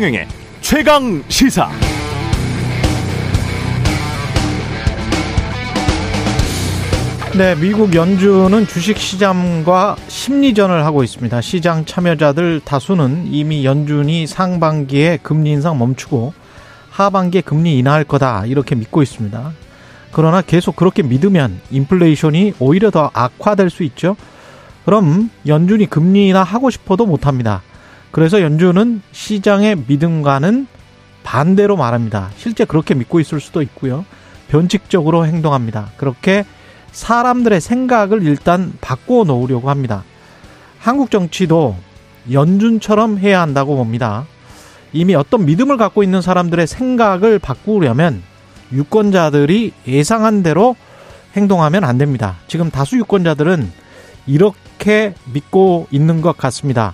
최경영의 최강 시사. 네, 미국 연준은 주식 시장과 심리전을 하고 있습니다. 시장 참여자들 다수는 이미 연준이 상반기에 금리 인상 멈추고 하반기에 금리 인하할 거다 이렇게 믿고 있습니다. 그러나 계속 그렇게 믿으면 인플레이션이 오히려 더 악화될 수 있죠. 그럼 연준이 금리 인하 하고 싶어도 못합니다. 그래서 연준은 시장의 믿음과는 반대로 말합니다. 실제 그렇게 믿고 있을 수도 있고요. 변칙적으로 행동합니다. 그렇게 사람들의 생각을 일단 바꿔 놓으려고 합니다. 한국 정치도 연준처럼 해야 한다고 봅니다. 이미 어떤 믿음을 갖고 있는 사람들의 생각을 바꾸려면 유권자들이 예상한 대로 행동하면 안 됩니다. 지금 다수 유권자들은 이렇게 믿고 있는 것 같습니다.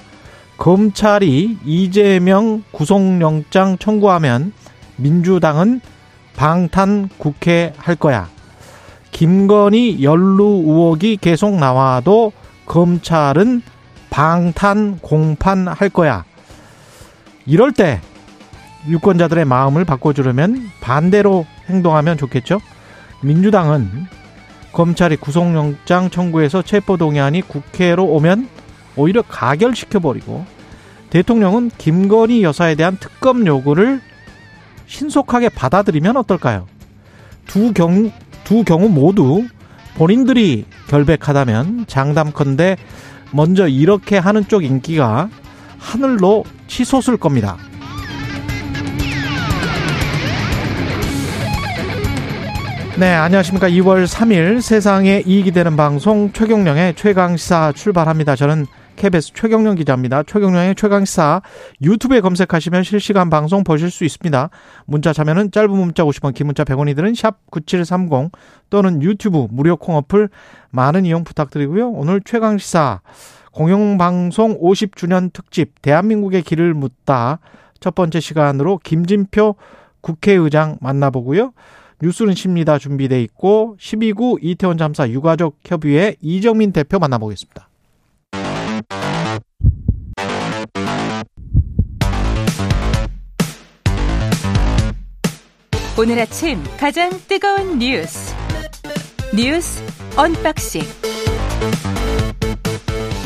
검찰이 이재명 구속영장 청구하면 민주당은 방탄 국회 할 거야. 김건희 연루 의혹이 계속 나와도 검찰은 방탄 공판 할 거야. 이럴 때 유권자들의 마음을 바꿔주려면 반대로 행동하면 좋겠죠. 민주당은 검찰이 구속영장 청구해서 체포동의안이 국회로 오면 오히려 가결시켜버리고 대통령은 김건희 여사에 대한 특검 요구를 신속하게 받아들이면 어떨까요? 두 경우, 두 경우 모두 본인들이 결백하다면 장담컨대 먼저 이렇게 하는 쪽 인기가 하늘로 치솟을 겁니다. 네, 안녕하십니까. 2월 3일 세상에 이익이 되는 방송 최경령의 최강시사 출발합니다. 저는 KBS 최경령 기자입니다. 최경령의 최강시사 유튜브에 검색하시면 실시간 방송 보실 수 있습니다. 문자 참여는 짧은 문자 50원, 긴 문자 100원이 드는 샵 9730 또는 유튜브 무료 콩 어플 많은 이용 부탁드리고요. 오늘 최강시사 공영방송 50주년 특집 대한민국의 길을 묻다 첫 번째 시간으로 김진표 국회의장 만나보고요. 뉴스는 십니다 준비돼 있고 10.29 이태원 참사 유가족 협의회 이정민 대표 만나보겠습니다. 오늘 아침 가장 뜨거운 뉴스 뉴스 언박싱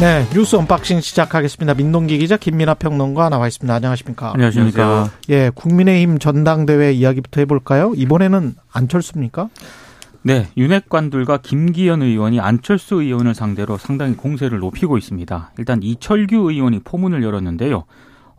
네, 뉴스 unboxing 시작하겠습니다. 민동기 기자 김민아 평론가 나와 있습니다. 안녕하십니까? 안녕하십니까? 예, 국민의힘 전당대회 이야기부터 해볼까요? 이번에는 안철수입니까? 네, 윤핵관들과 김기현 의원이 안철수 의원을 상대로 상당히 공세를 높이고 있습니다. 일단 이철규 의원이 포문을 열었는데요.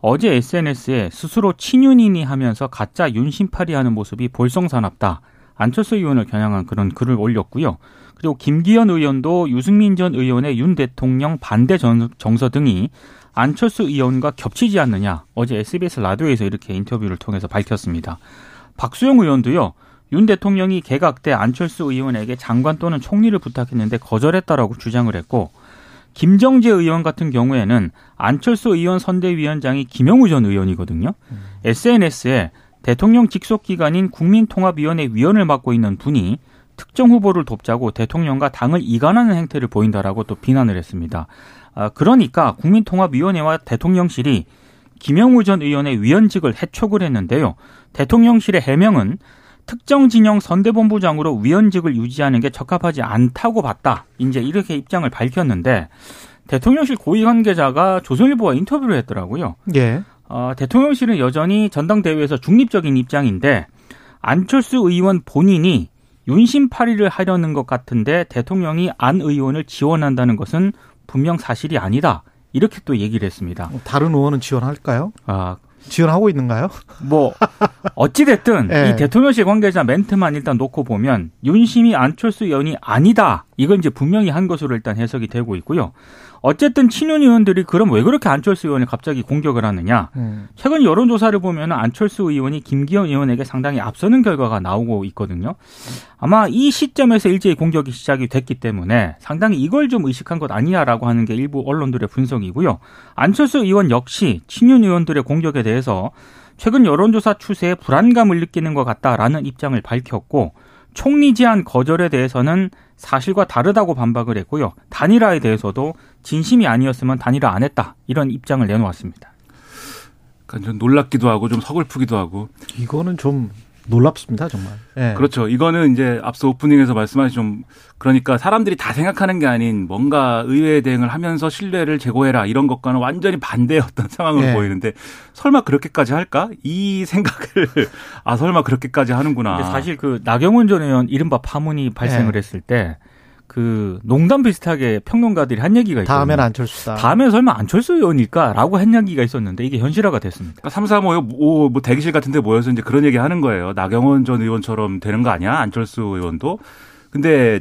어제 SNS에 스스로 친윤이니 하면서 가짜 윤심팔이 하는 모습이 볼썽사납다. 안철수 의원을 겨냥한 그런 글을 올렸고요. 그리고 김기현 의원도 유승민 전 의원의 윤 대통령 반대 정서 등이 안철수 의원과 겹치지 않느냐 어제 SBS 라디오에서 이렇게 인터뷰를 통해서 밝혔습니다. 박수영 의원도요. 윤 대통령이 개각 때 안철수 의원에게 장관 또는 총리를 부탁했는데 거절했다라고 주장을 했고 김정재 의원 같은 경우에는 안철수 의원 선대위원장이 김영우 전 의원이거든요. 음. SNS에 대통령 직속 기관인 국민통합위원회 위원을 맡고 있는 분이 특정 후보를 돕자고 대통령과 당을 이간하는 행태를 보인다라고 또 비난을 했습니다. 아, 그러니까 국민통합위원회와 대통령실이 김영우 전 의원의 위원직을 해촉을 했는데요. 대통령실의 해명은 특정 진영 선대본부장으로 위원직을 유지하는 게 적합하지 않다고 봤다. 이제 이렇게 입장을 밝혔는데 대통령실 고위 관계자가 조선일보와 인터뷰를 했더라고요. 예. 어, 대통령실은 여전히 전당대회에서 중립적인 입장인데 안철수 의원 본인이 윤심팔이를 하려는 것 같은데 대통령이 안 의원을 지원한다는 것은 분명 사실이 아니다. 이렇게 또 얘기를 했습니다. 다른 의원은 지원할까요? 아, 지원하고 있는가요? 뭐 어찌 됐든 네. 이 대통령실 관계자 멘트만 일단 놓고 보면 윤심이 안철수 의원이 아니다. 이건 이제 분명히 한 것으로 일단 해석이 되고 있고요. 어쨌든 친윤 의원들이 그럼 왜 그렇게 안철수 의원을 갑자기 공격을 하느냐? 음. 최근 여론조사를 보면 안철수 의원이 김기현 의원에게 상당히 앞서는 결과가 나오고 있거든요. 아마 이 시점에서 일제히 공격이 시작이 됐기 때문에 상당히 이걸 좀 의식한 것 아니냐라고 하는 게 일부 언론들의 분석이고요. 안철수 의원 역시 친윤 의원들의 공격에 대해서 최근 여론조사 추세에 불안감을 느끼는 것 같다라는 입장을 밝혔고 총리 제안 거절에 대해서는 사실과 다르다고 반박을 했고요. 단일화에 대해서도 진심이 아니었으면 단일화 안 했다. 이런 입장을 내놓았습니다. 약간 좀 놀랍기도 하고 좀 서글프기도 하고. 이거는 좀 놀랍습니다, 정말. 네. 그렇죠. 이거는 이제 앞서 오프닝에서 말씀하신 좀 그러니까 사람들이 다 생각하는 게 아닌 뭔가 의회 대응을 하면서 신뢰를 제고해라 이런 것과는 완전히 반대의 어떤 상황으로 네. 보이는데 설마 그렇게까지 할까? 이 생각을 아 설마 그렇게까지 하는구나. 사실 그 나경원 전 의원 이른바 파문이 발생을 네. 했을 때 그 농담 비슷하게 평론가들이 한 얘기가 있거든요. 다음엔 안철수다. 다음에 설마 안철수 의원일까라고 한 얘기가 있었는데 이게 현실화가 됐습니다. 그러니까 3, 4, 5, 뭐, 뭐 대기실 같은 데 모여서 이제 그런 얘기 하는 거예요. 나경원 전 의원처럼 되는 거 아니야? 안철수 의원도. 근데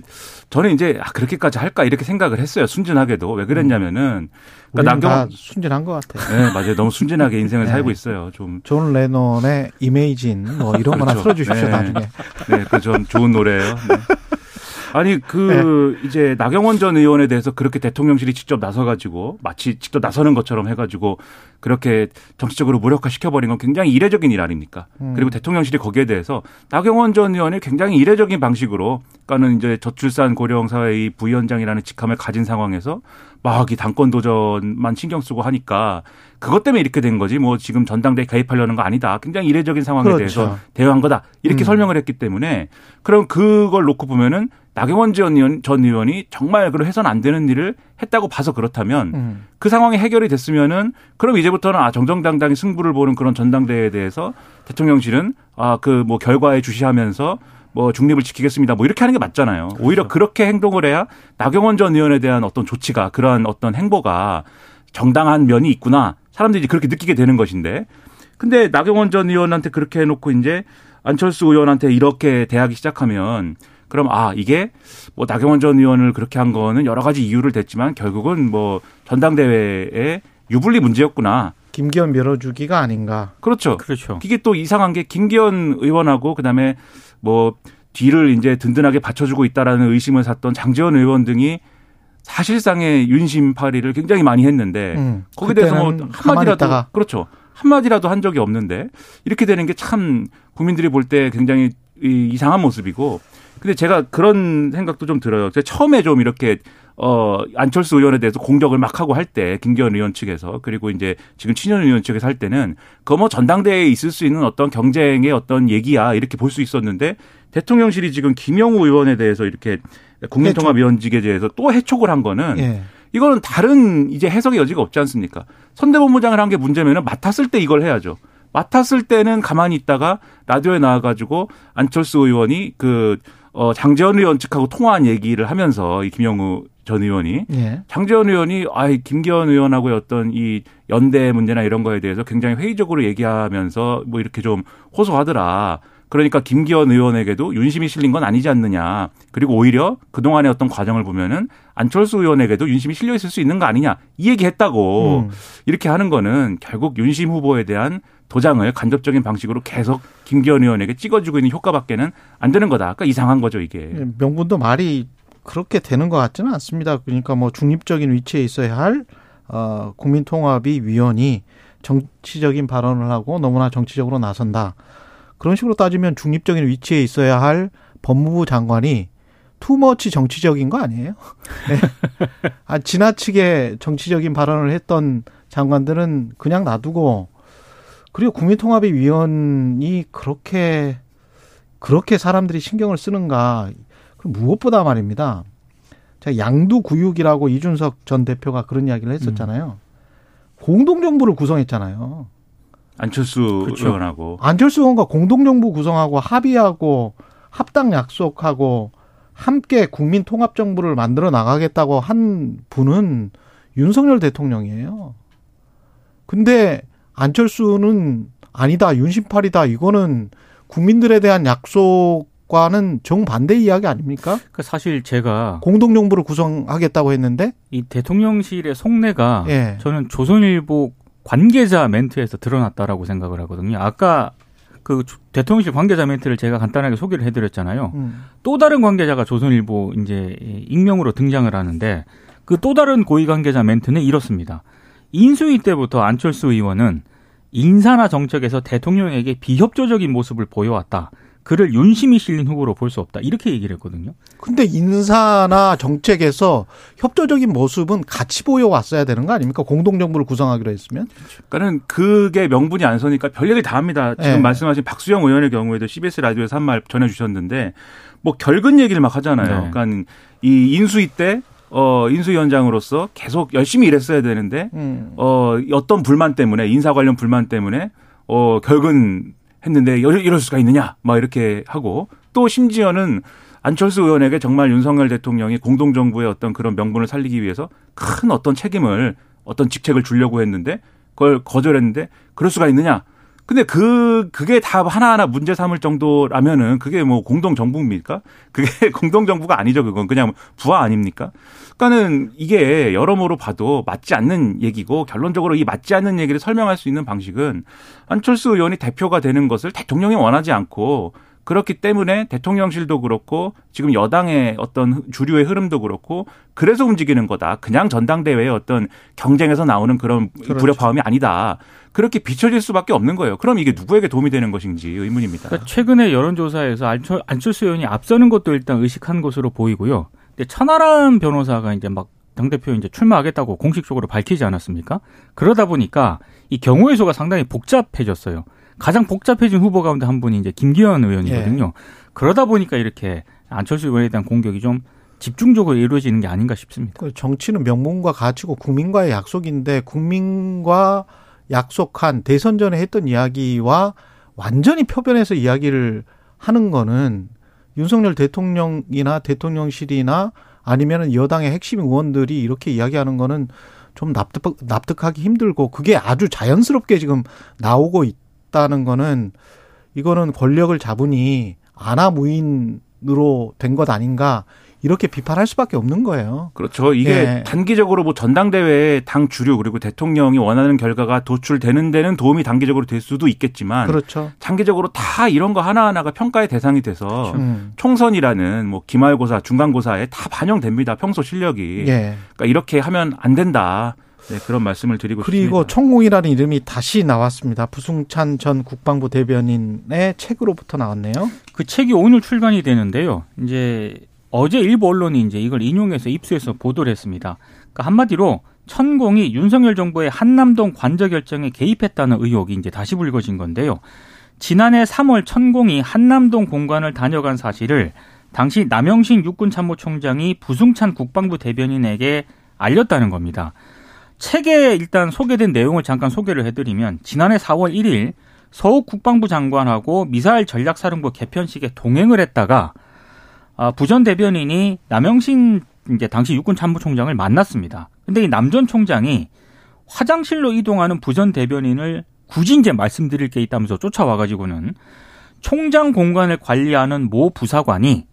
저는 이제 아, 그렇게까지 할까 이렇게 생각을 했어요. 순진하게도 왜 그랬냐면은 그러니까 나경원 순진한 것 같아요. 네 맞아요. 너무 순진하게 인생을 네. 살고 있어요. 좀 존 레논의 Imagine 뭐 이런 거나 그렇죠. 틀어 주십시오 네. 나중에. 네, 그 좀 좋은 노래예요. 네. 아니 그 네. 이제 나경원 전 의원에 대해서 그렇게 대통령실이 직접 나서가지고 마치 직접 나서는 것처럼 해가지고 그렇게 정치적으로 무력화 시켜버린 건 굉장히 이례적인 일 아닙니까? 음. 그리고 대통령실이 거기에 대해서 나경원 전 의원이 굉장히 이례적인 방식으로 그러니까는 이제 저출산 고령 사회의 부위원장이라는 직함을 가진 상황에서 막 이 당권 도전만 신경 쓰고 하니까 그것 때문에 이렇게 된 거지 뭐 지금 전당대에 가입하려는 거 아니다. 굉장히 이례적인 상황에 그렇죠. 대해서 대응한 거다. 이렇게 음. 설명을 했기 때문에 그럼 그걸 놓고 보면은 나경원 전, 의원, 전 의원이 정말 그런 해선 안 되는 일을 했다고 봐서 그렇다면 음. 그 상황이 해결이 됐으면은 그럼 이제부터는 아 정정당당히 승부를 보는 그런 전당대회에 대해서 대통령실은 아 그 뭐 결과에 주시하면서 뭐 중립을 지키겠습니다. 뭐 이렇게 하는 게 맞잖아요. 그렇죠. 오히려 그렇게 행동을 해야 나경원 전 의원에 대한 어떤 조치가 그러한 어떤 행보가 정당한 면이 있구나. 사람들이 그렇게 느끼게 되는 것인데. 근데 나경원 전 의원한테 그렇게 해놓고 이제 안철수 의원한테 이렇게 대하기 시작하면 그럼 아 이게 뭐 나경원 전 의원을 그렇게 한 거는 여러 가지 이유를 댔지만 결국은 뭐 전당대회의 유불리 문제였구나. 김기현 밀어주기가 아닌가. 그렇죠. 그렇죠. 이게 또 이상한 게 김기현 의원하고 그다음에 뭐 뒤를 이제 든든하게 받쳐주고 있다라는 의심을 샀던 장재원 의원 등이 사실상의 윤심파리를 굉장히 많이 했는데 음, 거기에 대해서 뭐 한마디라도 그렇죠. 한마디라도 한 적이 없는데 이렇게 되는 게 참 국민들이 볼 때 굉장히 이상한 모습이고 근데 제가 그런 생각도 좀 들어요. 제가 처음에 좀 이렇게 어 안철수 의원에 대해서 공격을 막 하고 할 때 김기현 의원 측에서 그리고 이제 지금 친현 의원 측에서 할 때는 그뭐 전당대회에 있을 수 있는 어떤 경쟁의 어떤 얘기야 이렇게 볼 수 있었는데 대통령실이 지금 김영우 의원에 대해서 이렇게 국민통합위원직에 대해서 또 해촉을 한 거는 예. 이거는 다른 이제 해석의 여지가 없지 않습니까? 선대본부장을 한 게 문제면은 맡았을 때 이걸 해야죠. 맡았을 때는 가만히 있다가 라디오에 나와가지고 안철수 의원이 그 어, 장재원 의원 측하고 통화한 얘기를 하면서 이 김영우 전 의원이 예. 장재원 의원이 아이 김기현 의원하고의 어떤 이 연대 문제나 이런 거에 대해서 굉장히 회의적으로 얘기하면서 뭐 이렇게 좀 호소하더라. 그러니까 김기현 의원에게도 윤심이 실린 건 아니지 않느냐. 그리고 오히려 그동안의 어떤 과정을 보면은 안철수 의원에게도 윤심이 실려 있을 수 있는 거 아니냐. 이 얘기 했다고. 음. 이렇게 하는 거는 결국 윤심 후보에 대한 도장을 간접적인 방식으로 계속 김기현 의원에게 찍어주고 있는 효과밖에는 안 되는 거다. 그러니까 이상한 거죠, 이게. 예, 명분도 말이 그렇게 되는 것 같지는 않습니다. 그러니까 뭐 중립적인 위치에 있어야 할 어, 국민통합위 위원이 정치적인 발언을 하고 너무나 정치적으로 나선다. 그런 식으로 따지면 중립적인 위치에 있어야 할 법무부 장관이 투머치 정치적인 거 아니에요? 네. 아, 지나치게 정치적인 발언을 했던 장관들은 그냥 놔두고 그리고 국민통합의 위원이 그렇게 그렇게 사람들이 신경을 쓰는가? 무엇보다 말입니다. 제가 양두구육이라고 이준석 전 대표가 그런 이야기를 했었잖아요. 음. 공동정부를 구성했잖아요. 안철수 그렇죠. 의원하고 안철수 의원과 공동정부 구성하고 합의하고 합당 약속하고 함께 국민 통합 정부를 만들어 나가겠다고 한 분은 윤석열 대통령이에요. 근데 안철수는 아니다 윤심팔이다 이거는 국민들에 대한 약속과는 정반대 이야기 아닙니까? 그 사실 제가 공동정부를 구성하겠다고 했는데 이 대통령실의 속내가 예. 저는 조선일보 관계자 멘트에서 드러났다라고 생각을 하거든요. 아까 그 대통령실 관계자 멘트를 제가 간단하게 소개를 해드렸잖아요. 음. 또 다른 관계자가 조선일보 이제 익명으로 등장을 하는데 그 또 다른 고위 관계자 멘트는 이렇습니다. 인수위 때부터 안철수 의원은 인사나 정책에서 대통령에게 비협조적인 모습을 보여왔다. 그를 윤심이 실린 후보로 볼 수 없다. 이렇게 얘기를 했거든요. 근데 인사나 정책에서 협조적인 모습은 같이 보여왔어야 되는 거 아닙니까? 공동정부를 구성하기로 했으면. 그러니까는 그게 명분이 안 서니까 별 얘기 다 합니다. 지금 네. 말씀하신 박수영 의원의 경우에도 CBS 라디오에서 한 말 전해주셨는데 뭐 결근 얘기를 막 하잖아요. 네. 그러니까 이 인수위 때 어, 인수위원장으로서 계속 열심히 일했어야 되는데 음. 어, 어떤 불만 때문에 인사 관련 불만 때문에 어, 결근 했는데 이럴, 수가 있느냐 막 이렇게 하고 또 심지어는 안철수 의원에게 정말 윤석열 대통령이 공동정부의 어떤 그런 명분을 살리기 위해서 큰 어떤 책임을 어떤 직책을 주려고 했는데 그걸 거절했는데 그럴 수가 있느냐. 근데 그, 그게 다 하나하나 문제 삼을 정도라면은 그게 뭐 공동 정부입니까? 그게 공동 정부가 아니죠. 그건 그냥 부하 아닙니까? 그러니까는 이게 여러모로 봐도 맞지 않는 얘기고 결론적으로 이 맞지 않는 얘기를 설명할 수 있는 방식은 안철수 의원이 대표가 되는 것을 대통령이 원하지 않고 그렇기 때문에 대통령실도 그렇고 지금 여당의 어떤 주류의 흐름도 그렇고 그래서 움직이는 거다. 그냥 전당대회의 어떤 경쟁에서 나오는 그런 그렇죠. 불협화음이 아니다. 그렇게 비춰질 수밖에 없는 거예요. 그럼 이게 누구에게 도움이 되는 것인지 의문입니다. 그러니까 최근에 여론조사에서 안철, 안철수 의원이 앞서는 것도 일단 의식한 것으로 보이고요. 근데 천하람 변호사가 이제 막 당대표 이제 출마하겠다고 공식적으로 밝히지 않았습니까? 그러다 보니까 이 경우의 수가 상당히 복잡해졌어요. 가장 복잡해진 후보 가운데 한 분이 이제 김기현 의원이거든요. 그러다 보니까 이렇게 안철수 의원에 대한 공격이 좀 집중적으로 이루어지는 게 아닌가 싶습니다. 그 정치는 명분과 가치고 국민과의 약속인데 국민과 약속한 대선 전에 했던 이야기와 완전히 표변해서 이야기를 하는 거는 윤석열 대통령이나 대통령실이나 아니면은 여당의 핵심 의원들이 이렇게 이야기하는 거는 좀 납득, 납득하기 힘들고 그게 아주 자연스럽게 지금 나오고 있 다는 거는 이거는 권력을 잡으니 아나무인으로 된 것 아닌가 이렇게 비판할 수밖에 없는 거예요. 그렇죠. 이게 예. 단기적으로 뭐 전당대회에 당 주류 그리고 대통령이 원하는 결과가 도출되는 데는 도움이 단기적으로 될 수도 있겠지만 그렇죠. 장기적으로 다 이런 거 하나하나가 평가의 대상이 돼서 음. 총선이라는 뭐 기말고사, 중간고사에 다 반영됩니다. 평소 실력이. 예. 그러니까 이렇게 하면 안 된다. 네, 그런 말씀을 드리고 그리고 싶습니다. 천공이라는 이름이 다시 나왔습니다. 부승찬 전 국방부 대변인의 책으로부터 나왔네요. 그 책이 오늘 출간이 되는데요. 이제 어제 일부 언론이 이제 이걸 인용해서 입수해서 보도를 했습니다. 그러니까 한마디로 천공이 윤석열 정부의 한남동 관저 결정에 개입했다는 의혹이 이제 다시 불거진 건데요. 지난해 3월 천공이 한남동 공관을 다녀간 사실을 당시 남영신 육군참모총장이 부승찬 국방부 대변인에게 알렸다는 겁니다. 책에 일단 소개된 내용을 잠깐 소개를 해드리면 지난해 4월 1일 서욱 국방부 장관하고 미사일 전략사령부 개편식에 동행을 했다가 아, 부전 대변인이 남영신 이제 당시 육군 참모총장을 만났습니다. 근데 이 남전 총장이 화장실로 이동하는 부전 대변인을 굳이 이제 말씀드릴 게 있다면서 쫓아와가지고는 총장 공간을 관리하는 모 부사관이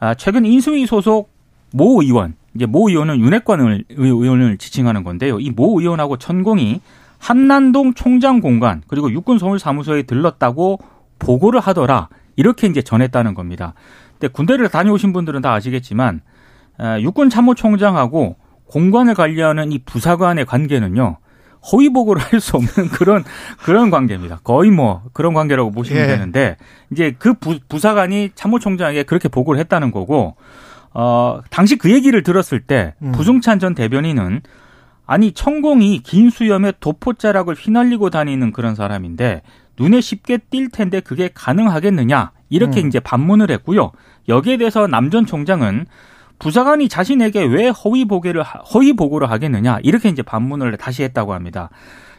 아, 최근 인수위 소속 모 의원, 이제 모 의원은 윤핵관 을- 의원을 지칭하는 건데요. 이 모 의원하고 천공이 한남동 총장 공간 그리고 육군 서울 사무소에 들렀다고 보고를 하더라. 이렇게 이제 전했다는 겁니다. 근데 군대를 다녀오신 분들은 다 아시겠지만 아, 육군 참모총장하고 공관을 관리하는 이 부사관의 관계는요. 허위 보고를 할 수 없는 그런 그런 관계입니다. 거의 뭐 그런 관계라고 보시면 예. 되는데 이제 그 부, 부사관이 참모총장에게 그렇게 보고를 했다는 거고 어 당시 그 얘기를 들었을 때 음. 부승찬 전 대변인은 아니 천공이 긴 수염에 도포자락을 휘날리고 다니는 그런 사람인데 눈에 쉽게 띌 텐데 그게 가능하겠느냐 이렇게 음. 이제 반문을 했고요. 여기에 대해서 남 전 총장은 부사관이 자신에게 왜 허위 보고를 하- 허위 보고를 하겠느냐 이렇게 이제 반문을 다시 했다고 합니다.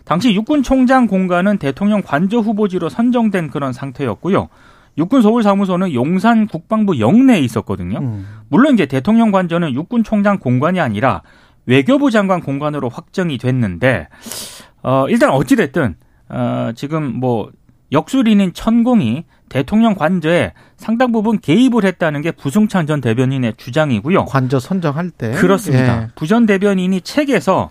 당시 육군 총장 공간은 대통령 관저 후보지로 선정된 그런 상태였고요. 육군 서울 사무소는 용산 국방부 영내에 있었거든요. 음. 물론 이제 대통령 관저는 육군 총장 공간이 아니라 외교부 장관 공간으로 확정이 됐는데 어 일단 어찌 됐든 어 지금 뭐 역술인인 천공이 대통령 관저에 상당 부분 개입을 했다는 게 부승찬 전 대변인의 주장이고요. 관저 선정할 때 그렇습니다. 예. 부전 대변인이 책에서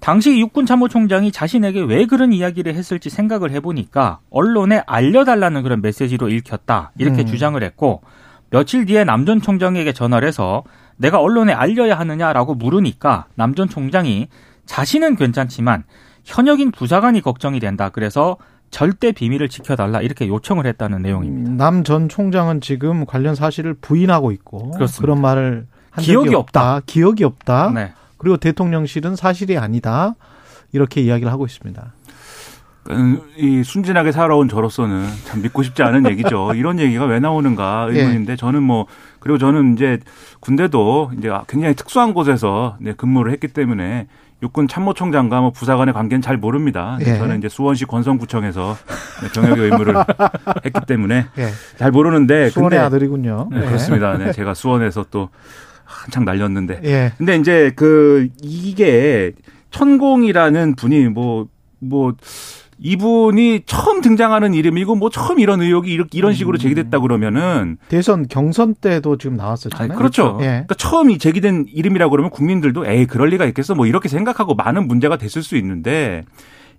당시 육군 참모총장이 자신에게 왜 그런 이야기를 했을지 생각을 해보니까 언론에 알려달라는 그런 메시지로 읽혔다 이렇게 음. 주장을 했고 며칠 뒤에 남 전 총장에게 전화를 해서 내가 언론에 알려야 하느냐라고 물으니까 남 전 총장이 자신은 괜찮지만 현역인 부사관이 걱정이 된다. 그래서 절대 비밀을 지켜달라 이렇게 요청을 했다는 내용입니다. 남 전 총장은 지금 관련 사실을 부인하고 있고 그렇습니다. 그런 말을 한 기억이 적이 없다. 기억이 없다. 네. 그리고 대통령실은 사실이 아니다. 이렇게 이야기를 하고 있습니다. 음, 이 순진하게 살아온 저로서는 참 믿고 싶지 않은 얘기죠. 이런 얘기가 왜 나오는가 의문인데 저는 뭐 그리고 저는 이제 군대도 이제 굉장히 특수한 곳에서 네, 근무를 했기 때문에 육군 참모총장과 뭐 부사관의 관계는 잘 모릅니다. 예. 저는 이제 수원시 권성구청에서 네, 병역의 의무를 했기 때문에 예. 잘 모르는데 수원의 근데 아들이군요. 네, 그렇습니다. 네, 제가 수원에서 또 한창 날렸는데 예. 근데 이제 그 이게 천공이라는 분이 뭐뭐 이분이 처음 등장하는 이름이고 뭐 처음 이런 의혹이 이렇게 이런 식으로 제기됐다 그러면은 대선 경선 때도 지금 나왔었잖아요. 아니, 그렇죠. 예. 그러니까 처음이 제기된 이름이라고 그러면 국민들도 에이 그럴 리가 있겠어 뭐 이렇게 생각하고 많은 문제가 됐을 수 있는데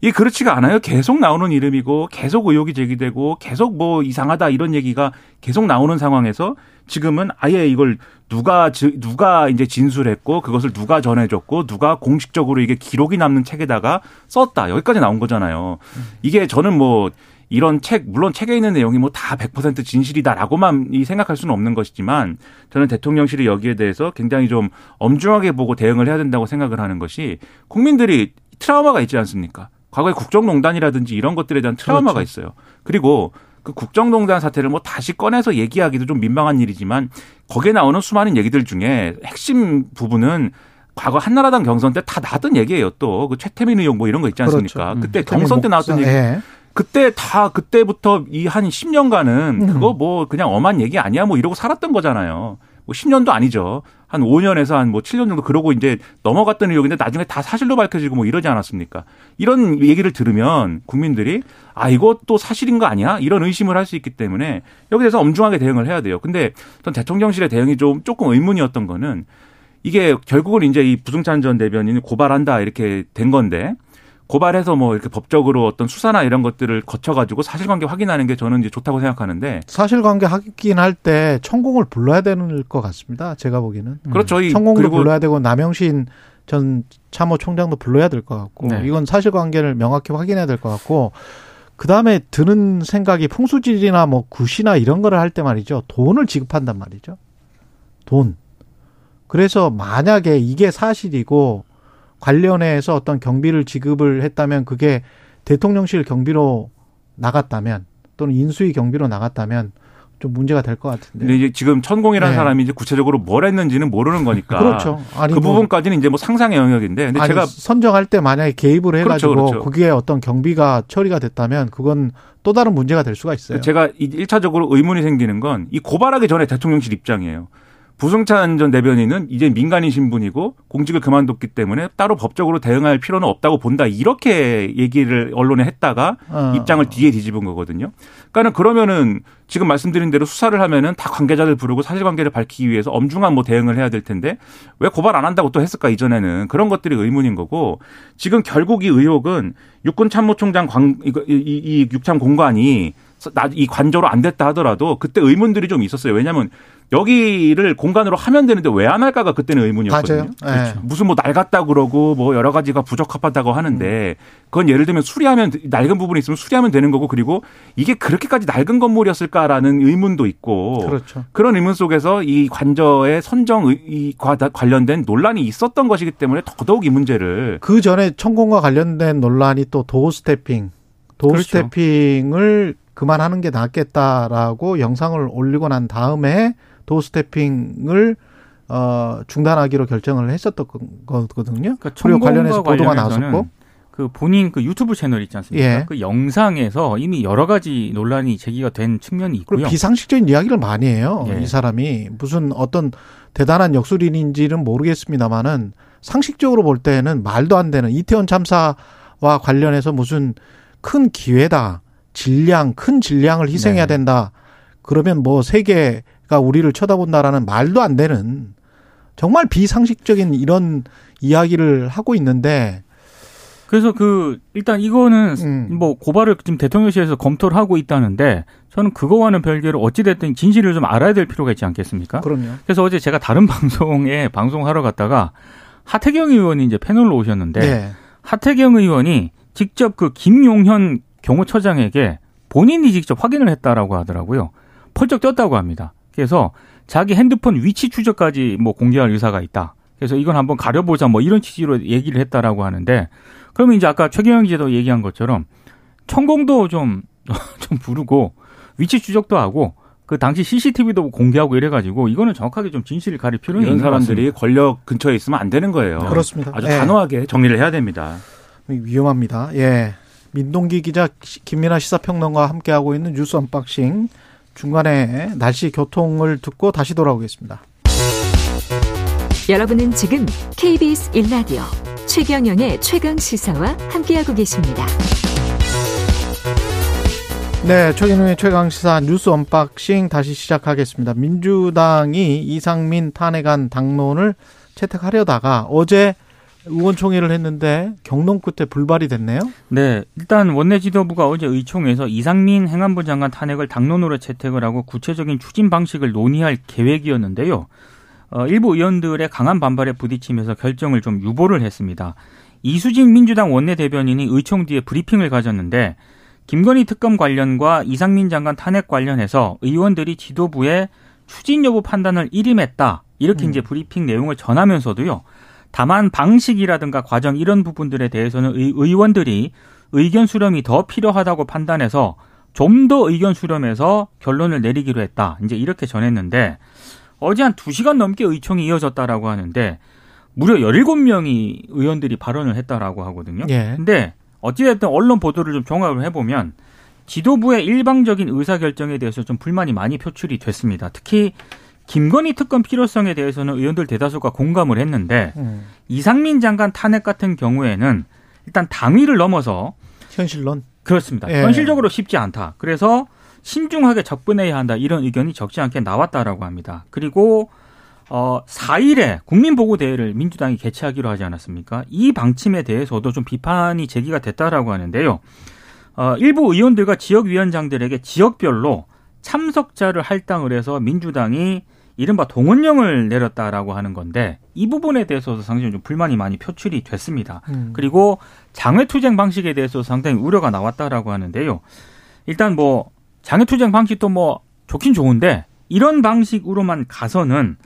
이게 그렇지가 않아요. 계속 나오는 이름이고 계속 의혹이 제기되고 계속 뭐 이상하다 이런 얘기가 계속 나오는 상황에서 지금은 아예 이걸 누가 지- 누가 이제 진술했고 그것을 누가 전해줬고 누가 공식적으로 이게 기록이 남는 책에다가 썼다 여기까지 나온 거잖아요. 이게 저는 뭐 이런 책 물론 책에 있는 내용이 뭐 다 100% 진실이다라고만 이 생각할 수는 없는 것이지만 저는 대통령실이 여기에 대해서 굉장히 좀 엄중하게 보고 대응을 해야 된다고 생각을 하는 것이 국민들이 트라우마가 있지 않습니까? 과거에 국정농단이라든지 이런 것들에 대한 트라우마가 그렇죠. 있어요. 그리고 그 국정농단 사태를 뭐 다시 꺼내서 얘기하기도 좀 민망한 일이지만 거기에 나오는 수많은 얘기들 중에 핵심 부분은 과거 한나라당 경선 때 다 나왔던 얘기예요. 또 그 최태민 의혹 뭐 이런 거 있지 않습니까? 그렇죠. 그때 최태민 경선 때 나왔던 얘기. 예. 그때 다 그때부터 이 한 10년간은 음. 그거 뭐 그냥 엄한 얘기 아니야 뭐 이러고 살았던 거잖아요. 뭐 10년도 아니죠. 한 5년에서 한 뭐 7년 정도 그러고 이제 넘어갔던 의혹인데 나중에 다 사실로 밝혀지고 뭐 이러지 않았습니까? 이런 얘기를 들으면 국민들이 아 이것도 사실인 거 아니야? 이런 의심을 할 수 있기 때문에 여기 대해서 엄중하게 대응을 해야 돼요. 근데 전 대통령실의 대응이 좀 조금 의문이었던 거는 이게 결국은 이제 이 부승찬 전 대변인이 고발한다 이렇게 된 건데 고발해서 뭐 이렇게 법적으로 어떤 수사나 이런 것들을 거쳐가지고 사실관계 확인하는 게 저는 이제 좋다고 생각하는데 사실관계 확인할 때 천공을 불러야 되는 것 같습니다. 제가 보기에는 그렇죠. 이 천공도 불러야 되고 남영신 전 참모총장도 불러야 될 것 같고 네. 이건 사실관계를 명확히 확인해야 될 것 같고 그 다음에 드는 생각이 풍수질이나 뭐 굿이나 이런 거를 할 때 말이죠 돈을 지급한단 말이죠 돈 그래서 만약에 이게 사실이고 관련해서 어떤 경비를 지급을 했다면 그게 대통령실 경비로 나갔다면 또는 인수위 경비로 나갔다면 좀 문제가 될 것 같은데 근데 이제 지금 천공이라는 네. 사람이 이제 구체적으로 뭘 했는지는 모르는 거니까 그렇죠 아니 그 뭐 부분까지는 이제 뭐 상상의 영역인데 근데 아니, 제가 선정할 때 만약에 개입을 해가지고 그렇죠, 그렇죠. 거기에 어떤 경비가 처리가 됐다면 그건 또 다른 문제가 될 수가 있어요. 제가 이 1차적으로 의문이 생기는 건 이 고발하기 전에 대통령실 입장이에요. 부승찬 전 대변인은 이제 민간인 신분이고 공직을 그만뒀기 때문에 따로 법적으로 대응할 필요는 없다고 본다. 이렇게 얘기를 언론에 했다가 어. 입장을 뒤에 뒤집은 거거든요. 그러니까는 그러면은 지금 말씀드린 대로 수사를 하면은 다 관계자들 부르고 사실관계를 밝히기 위해서 엄중한 뭐 대응을 해야 될 텐데 왜 고발 안 한다고 또 했을까 이전에는 그런 것들이 의문인 거고 지금 결국 이 의혹은 육군 참모총장 관, 이거, 이, 이, 이 육참 공관이 나- 이 관저로 안 됐다 하더라도 그때 의문들이 좀 있었어요. 왜냐하면 여기를 공간으로 하면 되는데 왜 안 할까가 그때는 의문이었거든요. 맞아요. 예. 무슨 뭐 낡았다 그러고 뭐 여러 가지가 부적합하다고 하는데 그건 예를 들면 수리하면 낡은 부분이 있으면 수리하면 되는 거고 그리고 이게 그렇게까지 낡은 건물이었을까라는 의문도 있고 그렇죠. 그런 의문 속에서 이 관저의 선정 의- 이과 관련된 논란이 있었던 것이기 때문에 더더욱 이 문제를 그 전에 천공과 관련된 논란이 또 도어 스태핑, 도어 그렇죠. 스태핑을 그만하는 게 낫겠다라고 영상을 올리고 난 다음에 도어 스태핑을 어, 중단하기로 결정을 했었던 거거든요. 그러니까 그리고 관련해서 보도가 나왔었고. 그 본인 그 유튜브 채널 있지 않습니까? 예. 그 영상에서 이미 여러 가지 논란이 제기가 된 측면이 있고요. 비상식적인 이야기를 많이 해요. 예. 이 사람이 무슨 어떤 대단한 역술인인지는 모르겠습니다만은 상식적으로 볼 때는 말도 안 되는 이태원 참사와 관련해서 무슨 큰 기회다. 질량, 큰 질량을 희생해야 네. 된다. 그러면 뭐 세계 가 우리를 쳐다본다라는 말도 안 되는 정말 비상식적인 이런 이야기를 하고 있는데 그래서 그 일단 이거는 음. 뭐 고발을 지금 대통령실에서 검토를 하고 있다는데 저는 그거와는 별개로 어찌 됐든 진실을 좀 알아야 될 필요가 있지 않겠습니까? 그럼요. 그래서 어제 제가 다른 방송에 방송하러 갔다가 하태경 의원이 이제 패널로 오셨는데 네. 하태경 의원이 직접 그 김용현 경호처장에게 본인이 직접 확인을 했다라고 하더라고요. 펄쩍 떴다고 합니다. 그래서 자기 핸드폰 위치 추적까지 뭐 공개할 의사가 있다. 그래서 이건 한번 가려보자 뭐 이런 취지로 얘기를 했다라고 하는데 그러면 이제 아까 최경영 기자도 얘기한 것처럼 천공도 좀, 좀 부르고 위치 추적도 하고 그 당시 CCTV도 공개하고 이래가지고 이거는 정확하게 좀 진실을 가릴 필요는 있는 사람들이 권력 근처에 있으면 안 되는 거예요. 그렇습니다. 아주 예. 단호하게 정리를 해야 됩니다. 위험합니다. 예. 민동기 기자, 김민아 시사평론가와 함께하고 있는 뉴스 unboxing. 중간에 날씨 교통을 듣고 다시 돌아오겠습니다. 여러분은 지금 KBS 1라디오 최경영의 최강 시사와 함께하고 계십니다. 네, 최경영의 최강 시사 뉴스 unboxing 다시 시작하겠습니다. 민주당이 이상민 탄핵안 당론을 채택하려다가 어제 의원총회를 했는데 격론 끝에 불발이 됐네요. 네, 일단 원내 지도부가 어제 의총에서 이상민 행안부 장관 탄핵을 당론으로 채택을 하고 구체적인 추진 방식을 논의할 계획이었는데요. 어, 일부 의원들의 강한 반발에 부딪히면서 결정을 좀 유보를 했습니다. 이수진 민주당 원내대변인이 의총 뒤에 브리핑을 가졌는데 김건희 특검 관련과 이상민 장관 탄핵 관련해서 의원들이 지도부에 추진 여부 판단을 일임했다. 이렇게 음. 이제 브리핑 내용을 전하면서도요. 다만 방식이라든가 과정 이런 부분들에 대해서는 의, 의원들이 의견 수렴이 더 필요하다고 판단해서 좀 더 의견 수렴해서 결론을 내리기로 했다. 이제 이렇게 전했는데 어제 한 2시간 넘게 의총이 이어졌다라고 하는데 무려 17명이 의원들이 발언을 했다라고 하거든요. 예. 근데 어찌됐든 언론 보도를 좀 종합을 해보면 지도부의 일방적인 의사결정에 대해서 좀 불만이 많이 표출이 됐습니다. 특히 김건희 특검 필요성에 대해서는 의원들 대다수가 공감을 했는데 음, 이상민 장관 탄핵 같은 경우에는 일단 당위를 넘어서 현실론. 그렇습니다. 예. 현실적으로 쉽지 않다. 그래서 신중하게 접근해야 한다. 이런 의견이 적지 않게 나왔다라고 합니다. 그리고 어 4일에 국민 보고 대회를 민주당이 개최하기로 하지 않았습니까? 이 방침에 대해서도 좀 비판이 제기가 됐다라고 하는데요. 어 일부 의원들과 지역 위원장들에게 지역별로 참석자를 할당을 해서 민주당이 이른바 동원령을 내렸다라고 하는 건데 이 부분에 대해서도 상당히 좀 불만이 많이 표출이 됐습니다. 음. 그리고 장외투쟁 방식에 대해서 상당히 우려가 나왔다라고 하는데요. 일단 뭐 장외투쟁 방식도 뭐 좋긴 좋은데 이런 방식으로만 가서는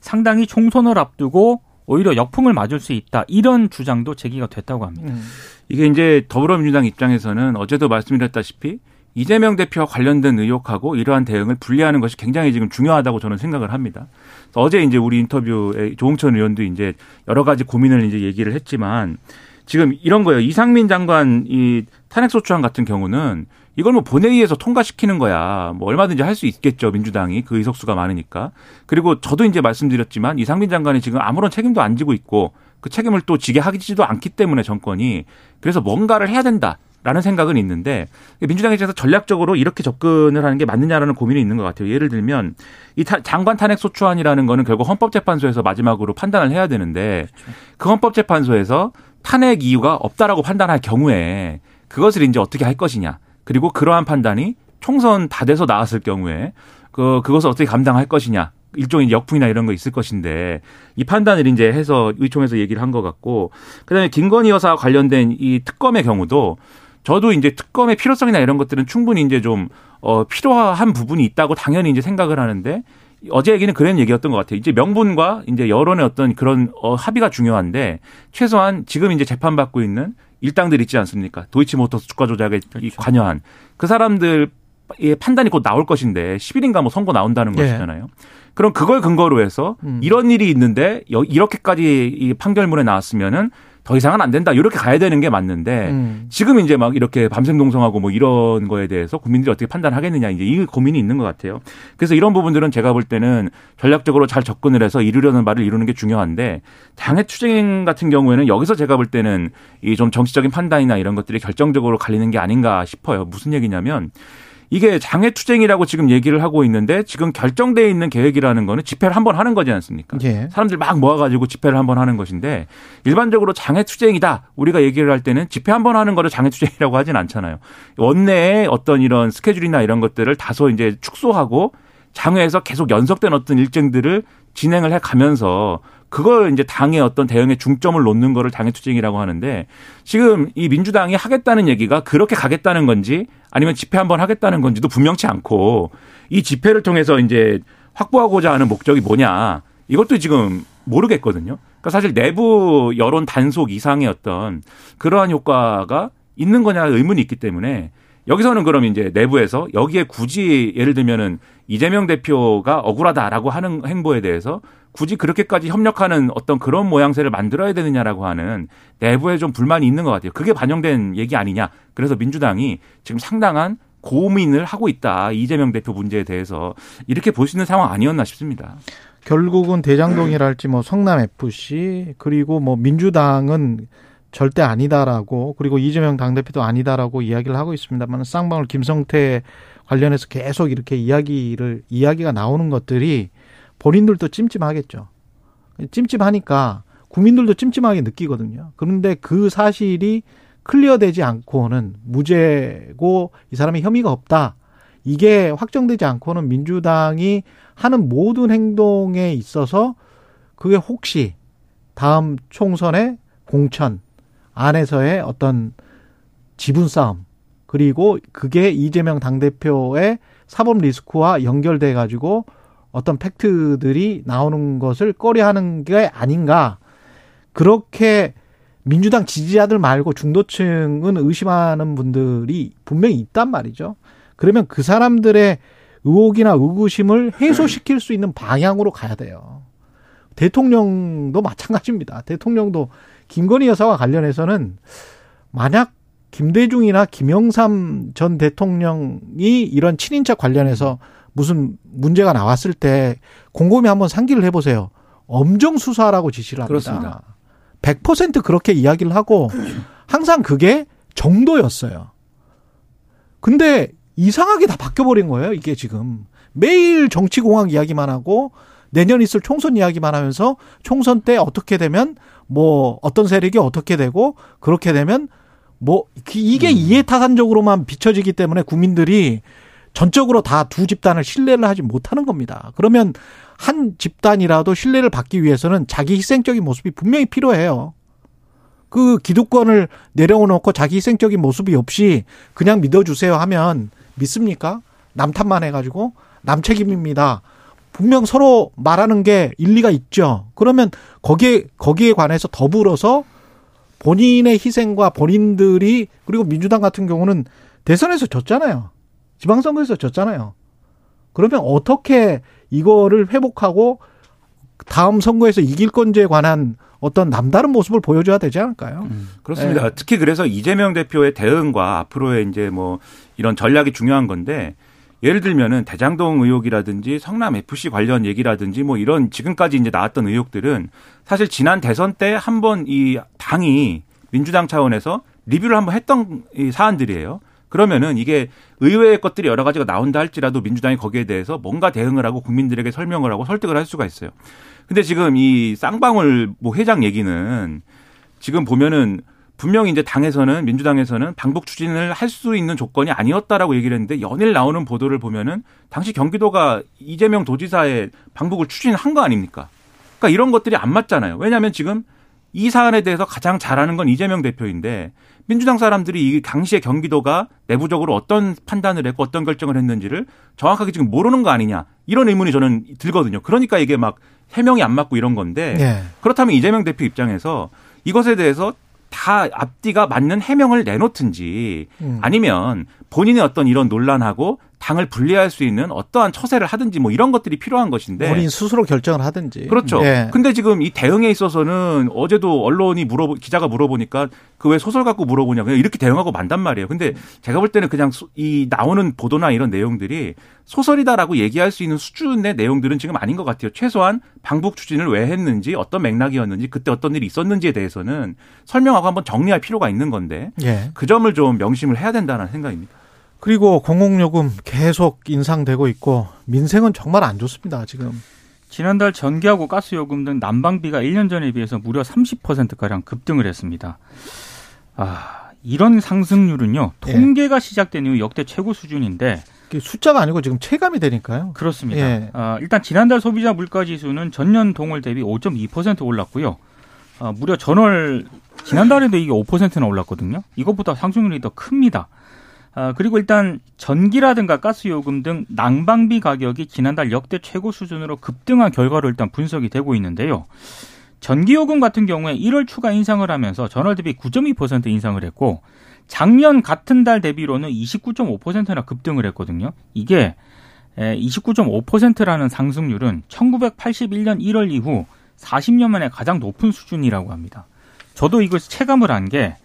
상당히 총선을 앞두고 오히려 역풍을 맞을 수 있다. 이런 주장도 제기가 됐다고 합니다. 음. 이게 이제 더불어민주당 입장에서는 어제도 말씀드렸다시피 이재명 대표와 관련된 의혹하고 이러한 대응을 분리하는 것이 굉장히 지금 중요하다고 저는 생각을 합니다. 어제 이제 우리 인터뷰에 조홍천 의원도 이제 여러 가지 고민을 이제 얘기를 했지만 지금 이런 거예요. 이상민 장관 이 탄핵소추안 같은 경우는 이걸 뭐 본회의에서 통과시키는 거야. 뭐 얼마든지 할 수 있겠죠. 민주당이 그 의석수가 많으니까. 그리고 저도 이제 말씀드렸지만 이상민 장관이 지금 아무런 책임도 안 지고 있고 그 책임을 또 지게 하지도 않기 때문에 정권이 그래서 뭔가를 해야 된다. 라는 생각은 있는데 민주당 입장에서 전략적으로 이렇게 접근을 하는 게 맞느냐라는 고민이 있는 것 같아요. 예를 들면 이 타- 장관 탄핵 소추안이라는 거는 결국 헌법재판소에서 마지막으로 판단을 해야 되는데 그 헌법재판소에서 탄핵 이유가 없다라고 판단할 경우에 그것을 이제 어떻게 할 것이냐 그리고 그러한 판단이 총선 다 돼서 나왔을 경우에 그 그것을 어떻게 감당할 것이냐 일종의 역풍이나 이런 거 있을 것인데 이 판단을 이제 해서 의총에서 얘기를 한 것 같고 그다음에 김건희 여사와 관련된 이 특검의 경우도 저도 이제 특검의 필요성이나 이런 것들은 충분히 이제 좀 어, 필요한 부분이 있다고 당연히 이제 생각을 하는데 어제 얘기는 그런 얘기였던 것 같아요. 이제 명분과 이제 여론의 어떤 그런 어, 합의가 중요한데 최소한 지금 이제 재판받고 있는 일당들 있지 않습니까? 도이치모터스 주가 조작에 이 관여한 그 사람들의 판단이 곧 나올 것인데 10일인가 뭐 선고 나온다는 예. 것이잖아요. 그럼 그걸 근거로 해서 음. 이런 일이 있는데 여- 이렇게까지 이 판결문에 나왔으면은 더 이상은 안 된다. 이렇게 가야 되는 게 맞는데 음. 지금 이제 막 이렇게 밤샘 동성하고 뭐 이런 거에 대해서 국민들이 어떻게 판단하겠느냐 이제 이 고민이 있는 것 같아요. 그래서 이런 부분들은 제가 볼 때는 전략적으로 잘 접근을 해서 이루려는 바를 이루는 게 중요한데 장애 투쟁 같은 경우에는 여기서 제가 볼 때는 이 좀 정치적인 판단이나 이런 것들이 결정적으로 갈리는 게 아닌가 싶어요. 무슨 얘기냐면 이게 장애 투쟁이라고 지금 얘기를 하고 있는데 지금 결정돼 있는 계획이라는 거는 집회를 한 번 하는 거지 않습니까? 예. 사람들 막 모아가지고 집회를 한 번 하는 것인데 일반적으로 장애 투쟁이다 우리가 얘기를 할 때는 집회 한 번 하는 거를 장애 투쟁이라고 하진 않잖아요. 원내에 어떤 이런 스케줄이나 이런 것들을 다소 이제 축소하고 장외에서 계속 연속된 어떤 일정들을 진행을 해 가면서 그걸 이제 당의 어떤 대응에 중점을 놓는 거를 당의 투쟁이라고 하는데 지금 이 민주당이 하겠다는 얘기가 그렇게 가겠다는 건지 아니면 집회 한번 하겠다는 건지도 분명치 않고 이 집회를 통해서 이제 확보하고자 하는 목적이 뭐냐 이것도 지금 모르겠거든요. 그러니까 사실 내부 여론 단속 이상의 어떤 그러한 효과가 있는 거냐 의문이 있기 때문에 여기서는 그럼 이제 내부에서 여기에 굳이 예를 들면은 이재명 대표가 억울하다라고 하는 행보에 대해서 굳이 그렇게까지 협력하는 어떤 그런 모양새를 만들어야 되느냐라고 하는 내부에 좀 불만이 있는 것 같아요. 그게 반영된 얘기 아니냐. 그래서 민주당이 지금 상당한 고민을 하고 있다. 이재명 대표 문제에 대해서 이렇게 볼 수 있는 상황 아니었나 싶습니다. 결국은 대장동이랄지 뭐 성남 FC 그리고 뭐 민주당은 절대 아니다라고 그리고 이재명 당대표도 아니다라고 이야기를 하고 있습니다만 쌍방울 김성태 관련해서 계속 이렇게 이야기를 이야기가 나오는 것들이 본인들도 찜찜하겠죠. 찜찜하니까 국민들도 찜찜하게 느끼거든요. 그런데 그 사실이 클리어되지 않고는 무죄고 이 사람이 혐의가 없다. 이게 확정되지 않고는 민주당이 하는 모든 행동에 있어서 그게 혹시 다음 총선에 공천 안에서의 어떤 지분 싸움 그리고 그게 이재명 당대표의 사법 리스크와 연결돼 가지고 어떤 팩트들이 나오는 것을 꺼려하는 게 아닌가 그렇게 민주당 지지자들 말고 중도층은 의심하는 분들이 분명히 있단 말이죠. 그러면 그 사람들의 의혹이나 의구심을 해소시킬 수 있는 방향으로 가야 돼요. 대통령도 마찬가지입니다. 대통령도 김건희 여사와 관련해서는 만약 김대중이나 김영삼 전 대통령이 이런 친인척 관련해서 무슨 문제가 나왔을 때 곰곰이 한번 상기를 해보세요. 엄정 수사라고 지시를 합니다. 그렇습니다. 100% 그렇게 이야기를 하고 항상 그게 정도였어요. 근데 이상하게 다 바뀌어버린 거예요. 이게 지금 매일 정치공학 이야기만 하고 내년 있을 총선 이야기만 하면서 총선 때 어떻게 되면 뭐 어떤 세력이 어떻게 되고 그렇게 되면 뭐 이게 이해타산적으로만 비춰지기 때문에 국민들이 전적으로 다 두 집단을 신뢰를 하지 못하는 겁니다. 그러면 한 집단이라도 신뢰를 받기 위해서는 자기 희생적인 모습이 분명히 필요해요. 그 기득권을 내려놓고 자기 희생적인 모습이 없이 그냥 믿어주세요 하면 믿습니까? 남 탓만 해가지고 남 책임입니다. 분명 서로 말하는 게 일리가 있죠. 그러면 거기에 거기에 관해서 더불어서 본인의 희생과 본인들이 그리고 민주당 같은 경우는 대선에서 졌잖아요. 지방선거에서 졌잖아요. 그러면 어떻게 이거를 회복하고 다음 선거에서 이길 건지에 관한 어떤 남다른 모습을 보여줘야 되지 않을까요? 음, 그렇습니다. 특히 그래서 이재명 대표의 대응과 앞으로의 이제 뭐 이런 전략이 중요한 건데 예를 들면은 대장동 의혹이라든지 성남 FC 관련 얘기라든지 뭐 이런 지금까지 이제 나왔던 의혹들은 사실 지난 대선 때 한번 이 당이 민주당 차원에서 리뷰를 한번 했던 이 사안들이에요. 그러면은 이게 의외의 것들이 여러 가지가 나온다 할지라도 민주당이 거기에 대해서 뭔가 대응을 하고 국민들에게 설명을 하고 설득을 할 수가 있어요. 근데 지금 이 쌍방울 뭐 회장 얘기는 지금 보면은 분명히 이제 당에서는 민주당에서는 방북 추진을 할 수 있는 조건이 아니었다라고 얘기를 했는데 연일 나오는 보도를 보면은 당시 경기도가 이재명 도지사의 방북을 추진한 거 아닙니까? 그러니까 이런 것들이 안 맞잖아요. 왜냐하면 지금 이 사안에 대해서 가장 잘하는 건 이재명 대표인데 민주당 사람들이 이 당시에 경기도가 내부적으로 어떤 판단을 했고 어떤 결정을 했는지를 정확하게 지금 모르는 거 아니냐 이런 의문이 저는 들거든요. 그러니까 이게 막 해명이 안 맞고 이런 건데 네. 그렇다면 이재명 대표 입장에서 이것에 대해서 다 앞뒤가 맞는 해명을 내놓든지 음. 아니면 본인의 어떤 이런 논란하고 당을 분리할 수 있는 어떠한 처세를 하든지 뭐 이런 것들이 필요한 것인데 본인 스스로 결정을 하든지. 그렇죠. 예. 근데 지금 이 대응에 있어서는 어제도 언론이 물어보 기자가 물어보니까 그 왜 소설 갖고 물어보냐 그냥 이렇게 대응하고 만단 말이에요. 근데 제가 볼 때는 그냥 소- 이 나오는 보도나 이런 내용들이 소설이다라고 얘기할 수 있는 수준의 내용들은 지금 아닌 것 같아요. 최소한 방북 추진을 왜 했는지 어떤 맥락이었는지 그때 어떤 일이 있었는지에 대해서는 설명하고 한번 정리할 필요가 있는 건데 예. 그 점을 좀 명심을 해야 된다는 생각입니다. 그리고 공공요금 계속 인상되고 있고 민생은 정말 안 좋습니다. 지금. 지난달 전기하고 가스 요금 등 난방비가 1년 전에 비해서 무려 30%가량 급등을 했습니다. 아, 이런 상승률은요, 예. 통계가 시작된 이후 역대 최고 수준인데, 숫자가 아니고 지금 체감이 되니까요. 그렇습니다. 예. 아, 일단 지난달 소비자 물가 지수는 전년 동월 대비 5.2% 올랐고요. 아, 무려 전월 지난달에도 이게 5%나 올랐거든요. 이것보다 상승률이 더 큽니다. 아, 그리고 일단 전기라든가 가스 요금 등 난방비 가격이 지난달 역대 최고 수준으로 급등한 결과로 일단 분석이 되고 있는데요. 전기요금 같은 경우에 1월 추가 인상을 하면서 전월 대비 9.2% 인상을 했고 작년 같은 달 대비로는 29.5%나 급등을 했거든요. 이게 29.5%라는 상승률은 1981년 1월 이후 40년 만에 가장 높은 수준이라고 합니다. 저도 이걸 체감을 한 게,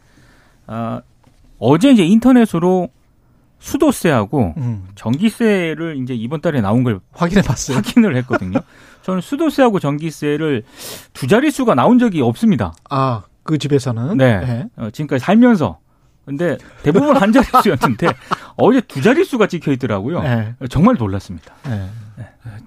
어, 어제 이제 인터넷으로 수도세하고 음. 전기세를 이제 이번 달에 나온 걸 확인해 봤어요. 확인을 했거든요. 저는 수도세하고 전기세를 두 자릿수가 나온 적이 없습니다. 아, 그 집에서는 네. 네. 어, 지금까지 살면서. 근데 대부분 한 자릿수였는데 어제 두 자릿수가 찍혀 있더라고요. 네. 정말 놀랐습니다. 네.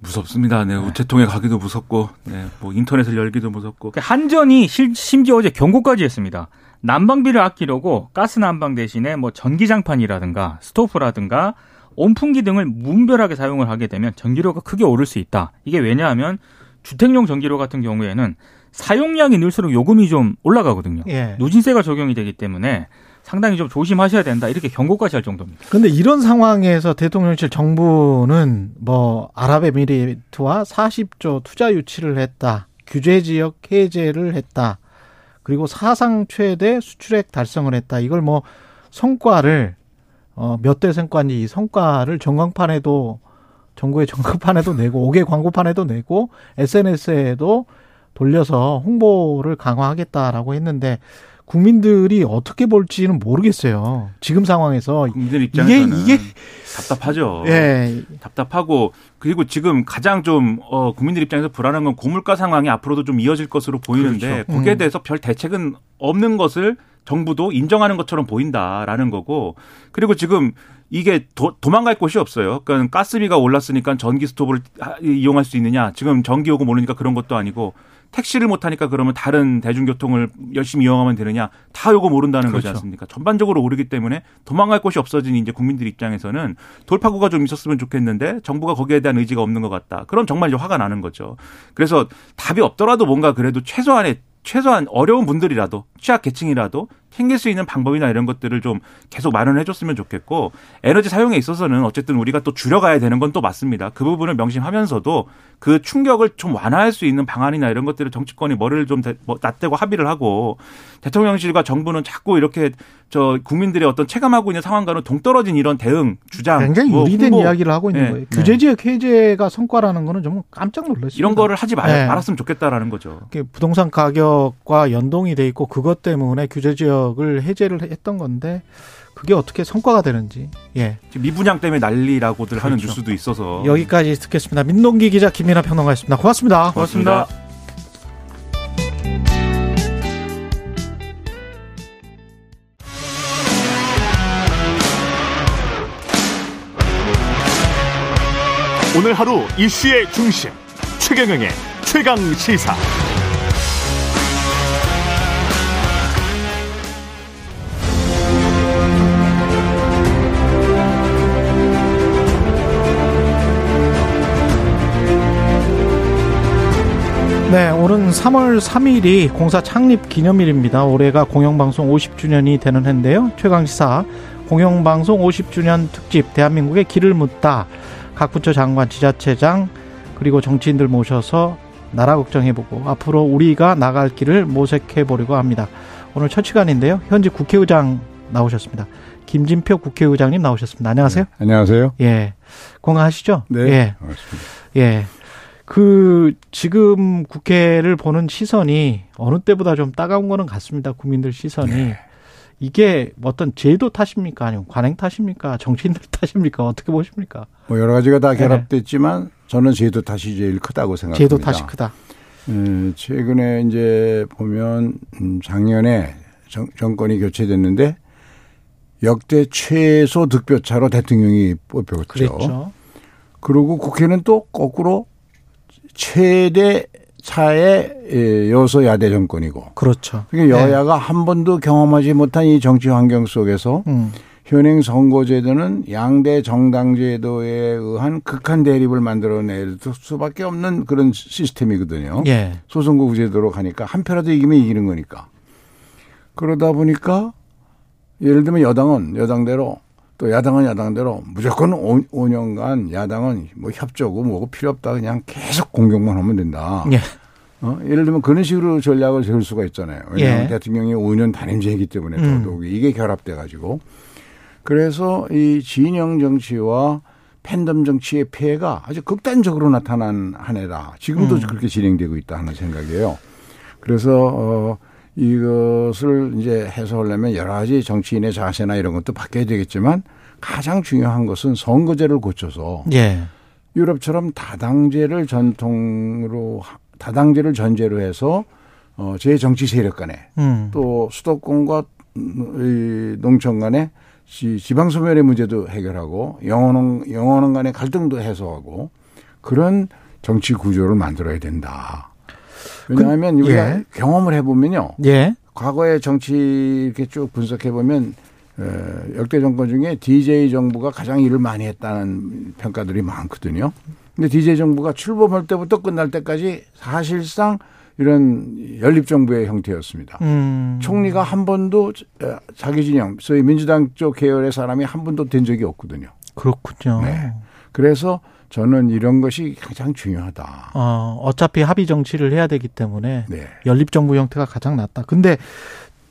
무섭습니다. 네, 우체통에 가기도 무섭고, 네, 뭐 인터넷을 열기도 무섭고. 그 한전이 실- 심지어 어제 경고까지 했습니다. 난방비를 아끼려고 가스 난방 대신에 뭐 전기장판이라든가 스토브라든가 온풍기 등을 무분별하게 사용을 하게 되면 전기료가 크게 오를 수 있다. 이게 왜냐하면 주택용 전기료 같은 경우에는 사용량이 늘수록 요금이 좀 올라가거든요. 예. 누진세가 적용이 되기 때문에 상당히 좀 조심하셔야 된다. 이렇게 경고까지 할 정도입니다. 근데 이런 상황에서 대통령실 정부는 뭐 아랍에미리트와 40조 투자 유치를 했다. 규제 지역 해제를 했다. 그리고 사상 최대 수출액 달성을 했다. 이걸 뭐 성과를 어, 몇 대 성과인지 이 성과를 전광판에도 정부의 전광판에도 내고 5개 광고판에도 내고 SNS에도 돌려서 홍보를 강화하겠다라고 했는데 국민들이 어떻게 볼지는 모르겠어요. 지금 상황에서 국민들 입장에서는 이게- 답답하죠. 예, 답답하고 그리고 지금 가장 좀 어, 국민들 입장에서 불안한 건 고물가 상황이 앞으로도 좀 이어질 것으로 보이는데 그렇죠. 거기에 음. 대해서 별 대책은 없는 것을 정부도 인정하는 것처럼 보인다라는 거고 그리고 지금 이게 도, 도망갈 곳이 없어요. 그러니까 가스비가 올랐으니까 전기 스토브를 하- 이용할 수 있느냐? 지금 전기 요금 오르니까 그런 것도 아니고 택시를 못 타니까 그러면 다른 대중교통을 열심히 이용하면 되느냐? 다 요금 오른다는 거지 그렇죠. 않습니까? 전반적으로 오르기 때문에 도망갈 곳이 없어진 이제 국민들 입장에서는 돌파구가 좀 있었으면 좋겠는데 정부가 거기에 대한 의지가 없는 것 같다. 그럼 정말 이제 화가 나는 거죠. 그래서 답이 없더라도 뭔가 그래도 최소한의 최소한 어려운 분들이라도 취약 계층이라도 챙길 수 있는 방법이나 이런 것들을 좀 계속 마련해 줬으면 좋겠고 에너지 사용에 있어서는 어쨌든 우리가 또 줄여가야 되는 건 또 맞습니다. 그 부분을 명심하면서도 그 충격을 좀 완화할 수 있는 방안이나 이런 것들을 정치권이 머리를 좀 대- 뭐 합의를 하고 대통령실과 정부는 자꾸 이렇게 저 국민들의 어떤 체감하고 있는 상황과는 동떨어진 이런 대응 주장 굉장히 뭐 유리된 홍보, 이야기를 하고 있는 네, 거예요. 네. 규제 지역 해제가 성과라는 거는 정말 깜짝 놀랐습니다. 이런 거를 하지 말, 네. 말았으면 좋겠다라는 거죠. 부동산 가격과 연동이 돼 있고 그것 때문에 규제 지역 을 해제를 했던 건데 그게 어떻게 성과가 되는지 예 지금 미분양 때문에 난리라고들 하는 그렇죠. 뉴스도 있어서 여기까지 듣겠습니다. 민동기 기자 김민아 평론가였습니다. 고맙습니다. 고맙습니다. 오늘 하루 이슈의 중심 최경영의 최강 시사. 네, 오는 3월 3일이 공사 창립 기념일입니다. 올해가 공영방송 50주년이 되는 해인데요. 최강시사 공영방송 50주년 특집 대한민국의 길을 묻다. 각 부처 장관, 지자체장 그리고 정치인들 모셔서 나라 걱정해보고 앞으로 우리가 나갈 길을 모색해보려고 합니다. 오늘 첫 시간인데요. 현직 국회의장 나오셨습니다. 김진표 국회의장님 나오셨습니다. 안녕하세요. 안녕하세요. 예. 건강하시죠? 네. 예. 반갑습니다. 예. 그 지금 국회를 보는 시선이 어느 때보다 좀 따가운 거는 같습니다. 국민들 시선이 네. 이게 어떤 제도 탓입니까? 아니면 관행 탓입니까? 정치인들 탓입니까? 어떻게 보십니까? 뭐 여러 가지가 다 네. 결합됐지만 저는 제도 탓이 제일 크다고 생각합니다. 제도 탓이 크다. 음, 최근에 이제 보면 음, 작년에 정, 정권이 교체됐는데 역대 최소 득표차로 대통령이 뽑혔죠. 그랬죠. 그리고 국회는 또 거꾸로 최대 차의 예, 여소 야대 정권이고 그렇죠. 그게 여야가 한 번도 경험하지 못한 이 정치 환경 속에서 음. 현행 선거제도는 양대 정당제도에 의한 극한 대립을 만들어낼 수밖에 없는 그런 시스템이거든요. 예. 소선거구 제도로 가니까 한 표라도 이기면 이기는 거니까. 그러다 보니까 예를 들면 여당은 여당대로 또 야당은 야당대로 무조건 5, 5년간 야당은 뭐 협조고 뭐고 필요 없다 그냥 계속 공격만 하면 된다. 예. 어? 예를 들면 그런 식으로 전략을 세울 수가 있잖아요. 왜냐하면 예. 대통령이 5년 단임제이기 때문에 음. 더더욱 이게 결합돼 가지고 그래서 이 진영 정치와 팬덤 정치의 폐해가 아주 극단적으로 나타난 한 해다. 지금도 음. 그렇게 진행되고 있다 하는 생각이에요. 그래서 어 이것을 이제 해소하려면 여러 가지 정치인의 자세나 이런 것도 바뀌어야 되겠지만 가장 중요한 것은 선거제를 고쳐서 예. 유럽처럼 다당제를 전통으로 하- 다당제를 전제로 해서 어, 제 정치 세력 간에 음. 또 수도권과 이 농촌 간에 지- 지방 소멸의 문제도 해결하고 영원원 영원원 간의 갈등도 해소하고 그런 정치 구조를 만들어야 된다. 왜냐하면 우리가 예. 경험을 해보면요. 예. 과거의 정치 이렇게 쭉 분석해 보면 어, 역대 정권 중에 DJ 정부가 가장 일을 많이 했다는 평가들이 많거든요. 근데 DJ 정부가 출범할 때부터 끝날 때까지 사실상 이런 연립 정부의 형태였습니다. 음. 총리가 한 번도 어, 자기 진영, 소위 민주당 쪽 계열의 사람이 한 번도 된 적이 없거든요. 그렇군요. 네. 그래서 저는 이런 것이 가장 중요하다. 어, 어차피 합의 정치를 해야 되기 때문에 네. 연립 정부 형태가 가장 낫다. 근데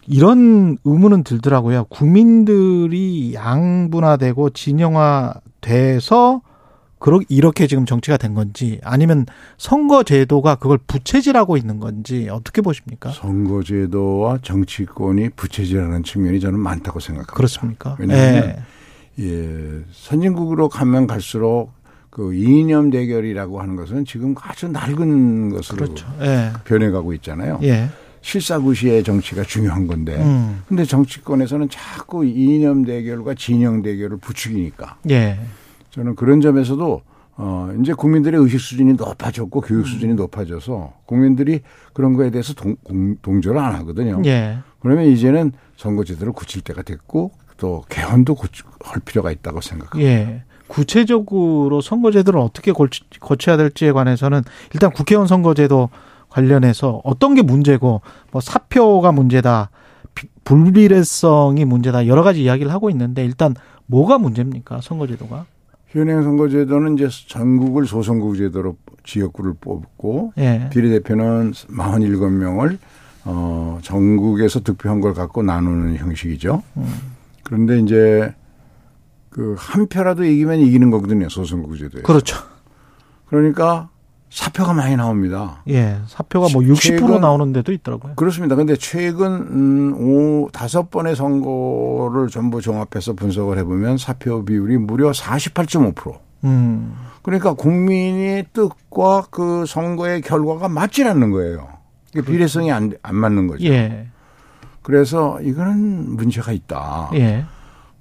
이런 의문은 들더라고요. 국민들이 양분화되고 진영화돼서 그러 이렇게 지금 정치가 된 건지 아니면 선거 제도가 그걸 부채질하고 있는 건지 어떻게 보십니까? 선거 제도와 정치권이 부채질하는 측면이 저는 많다고 생각합니다. 그렇습니까? 왜냐하면 예, 선진국으로 가면 갈수록 그 이념 대결이라고 하는 것은 지금 아주 낡은 것으로 그렇죠. 예. 변해가고 있잖아요. 예. 실사구시의 정치가 중요한 건데. 음. 근데 정치권에서는 자꾸 이념 대결과 진영 대결을 부추기니까 예. 저는 그런 점에서도 어 이제 국민들의 의식 수준이 높아졌고 교육 수준이 음. 높아져서 국민들이 그런 거에 대해서 동, 공- 동조를 안 하거든요. 예. 그러면 이제는 선거제도를 고칠 때가 됐고 또 개헌도 고치, 할 필요가 있다고 생각합니다. 예. 구체적으로 선거제도를 어떻게 고쳐야 될지에 관해서는 일단 국회의원 선거제도 관련해서 어떤 게 문제고 뭐 사표가 문제다, 비- 불비례성이 문제다 여러 가지 이야기를 하고 있는데 일단 뭐가 문제입니까 선거제도가? 현행 선거제도는 이제 전국을 소선거구제도로 지역구를 뽑고 예. 비례대표는 47명을 어 전국에서 득표한 걸 갖고 나누는 형식이죠. 그런데 이제 그 한 표라도 이기면 이기는 거거든요. 소선거구제도에. 그렇죠. 그러니까 사표가 많이 나옵니다. 예. 사표가 뭐 60% 최근- 나오는 데도 있더라고요. 그렇습니다. 근데 최근 음, 오, 다섯 번의 선거를 전부 종합해서 분석을 해보면 사표 비율이 무려 48.5%. 음. 그러니까 국민의 뜻과 그 선거의 결과가 맞질 않는 거예요. 이게 비례성이 안, 안 맞는 거죠. 예. 그래서 이거는 문제가 있다. 예.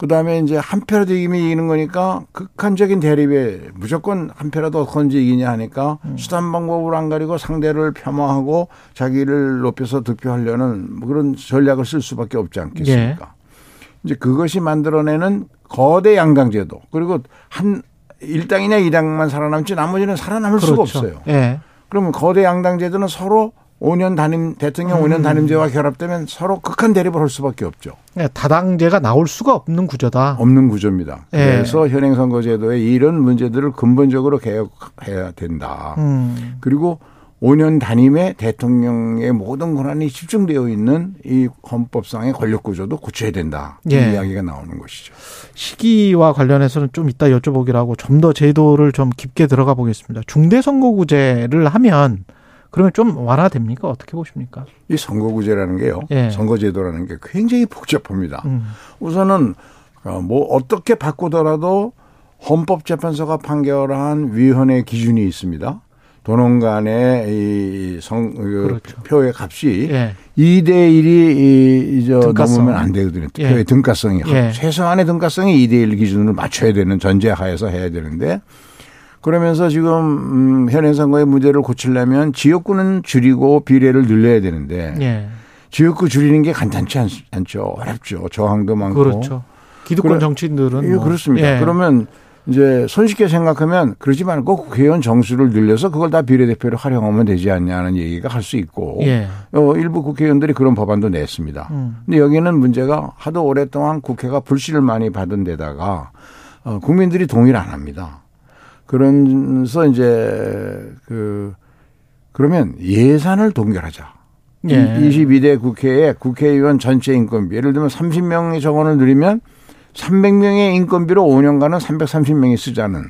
그 다음에 이제 한 표라도 이기면 이기는 거니까 극한적인 대립에 무조건 한 표라도 어떤지 이기냐 하니까 수단 방법을 안 가리고 상대를 폄하하고 자기를 높여서 득표하려는 뭐 그런 전략을 쓸 수밖에 없지 않겠습니까? 이제 그것이 만들어내는 거대 양당제도 그리고 한 일당이냐 이당만 살아남지 나머지는 살아남을 수가 그렇죠. 없어요. 예. 그러면 거대 양당제도는 서로 5년 단임 대통령 음. 5년 단임제와 결합되면 서로 극한 대립을 할 수밖에 없죠. 예, 다당제가 나올 수가 없는 구조다. 없는 구조입니다. 예. 그래서 현행 선거제도에 이런 문제들을 근본적으로 개혁해야 된다. 음. 그리고 5년 단임에 대통령의 모든 권한이 집중되어 있는 이 헌법상의 권력 구조도 고쳐야 된다. 예. 이 이야기가 나오는 것이죠. 시기와 관련해서는 좀 이따 여쭤보기로 하고 좀 더 제도를 좀 깊게 들어가 보겠습니다. 중대선거구제를 하면 그러면 좀 완화됩니까? 어떻게 보십니까? 이 선거구제라는 게요. 예. 선거제도라는 게 굉장히 복잡합니다. 음. 우선은 어, 뭐 어떻게 바꾸더라도 헌법재판소가 판결한 위헌의 기준이 있습니다. 도농 간의 이 성, 그 그렇죠. 표의 값이 예. 2대 1이 이저. 넘으면 안 되거든요. 예. 표의 등가성이. 예. 최소한의 등가성이 2대 1 기준을 맞춰야 되는 전제하에서 해야 되는데 그러면서 지금 음, 현행 선거의 문제를 고치려면 지역구는 줄이고 비례를 늘려야 되는데 예. 지역구 줄이는 게 간단치 않, 않죠. 어렵죠. 저항도 많고. 그렇죠. 기득권 그래- 정치인들은 예, 뭐. 그렇습니다. 예. 그러면 이제 손쉽게 생각하면 그러지 말고 국회의원 정수를 늘려서 그걸 다 비례대표로 활용하면 되지 않냐는 얘기가 할 수 있고 예. 어, 일부 국회의원들이 그런 법안도 냈습니다. 음. 근데 여기는 문제가 하도 오랫동안 국회가 불씨를 많이 받은 데다가 어, 국민들이 동의를 안 합니다. 그러면서 이제 그 그러면 예산을 동결하자. 예. 22대 국회에 국회의원 전체 인건비 예를 들면 30명의 정원을 늘리면 300명의 인건비로 5년간은 330명이 쓰자는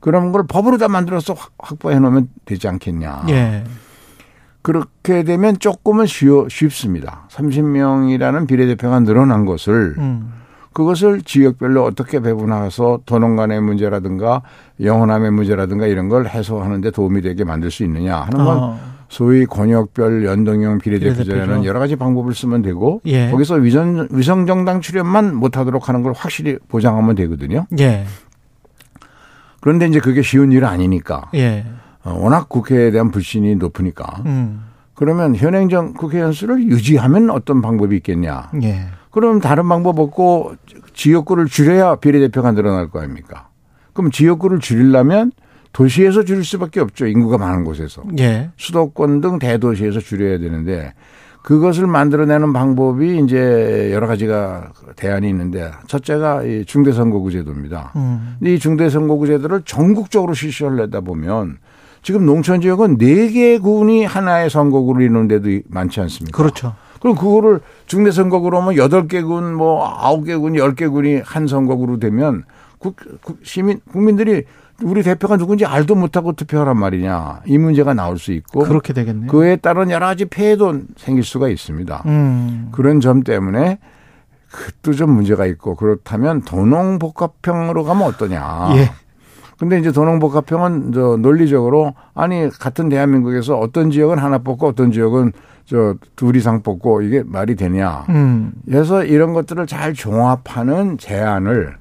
그런 걸 법으로 다 만들어서 확- 확보해 놓으면 되지 않겠냐. 예. 그렇게 되면 조금은 쉬워, 쉽습니다. 30명이라는 비례대표가 늘어난 것을 음. 그것을 지역별로 어떻게 배분해서 도농 간의 문제라든가 영혼함의 문제라든가 이런 걸 해소하는 데 도움이 되게 만들 수 있느냐 하는 건 어. 소위 권역별 연동형 비례대표제라는. 여러 가지 방법을 쓰면 되고 예. 거기서 위전, 위성정당 출연만 못하도록 하는 걸 확실히 보장하면 되거든요. 예. 그런데 이제 그게 쉬운 일은 아니니까 예. 어, 워낙 국회에 대한 불신이 높으니까 음. 그러면 현행정 국회의원 수를 유지하면 어떤 방법이 있겠냐. 예. 그럼 다른 방법 없고 지역구를 줄여야 비례대표가 늘어날 거 아닙니까? 그럼 지역구를 줄이려면 도시에서 줄일 수밖에 없죠. 인구가 많은 곳에서. 예. 수도권 등 대도시에서 줄여야 되는데 그것을 만들어내는 방법이 이제 여러 가지가 대안이 있는데 첫째가 이 중대선거구제도입니다. 음. 이 중대선거구제도를 전국적으로 실시하려다 보면 지금 농촌 지역은 네 개 군이 하나의 선거구를 이루는 데도 많지 않습니까? 그렇죠. 그럼 그거를 중대 선거구로 하면 여덟 개 군, 뭐 아홉 개 군, 열 개 군이 한 선거구로 되면 국, 국- 시민, 국민들이 우리 대표가 누군지 알도 못하고 투표하란 말이냐. 이 문제가 나올 수 있고. 그렇게 되겠네요. 그에 따른 여러 가지 폐해도 생길 수가 있습니다. 음. 그런 점 때문에 그것도 좀 문제가 있고 그렇다면 도농복합형으로 가면 어떠냐. 예. 근데 이제 도농복합형은 저 논리적으로 아니 같은 대한민국에서 어떤 지역은 하나 뽑고 어떤 지역은 저 둘 이상 뽑고 이게 말이 되냐. 음. 그래서 이런 것들을 잘 종합하는 제안을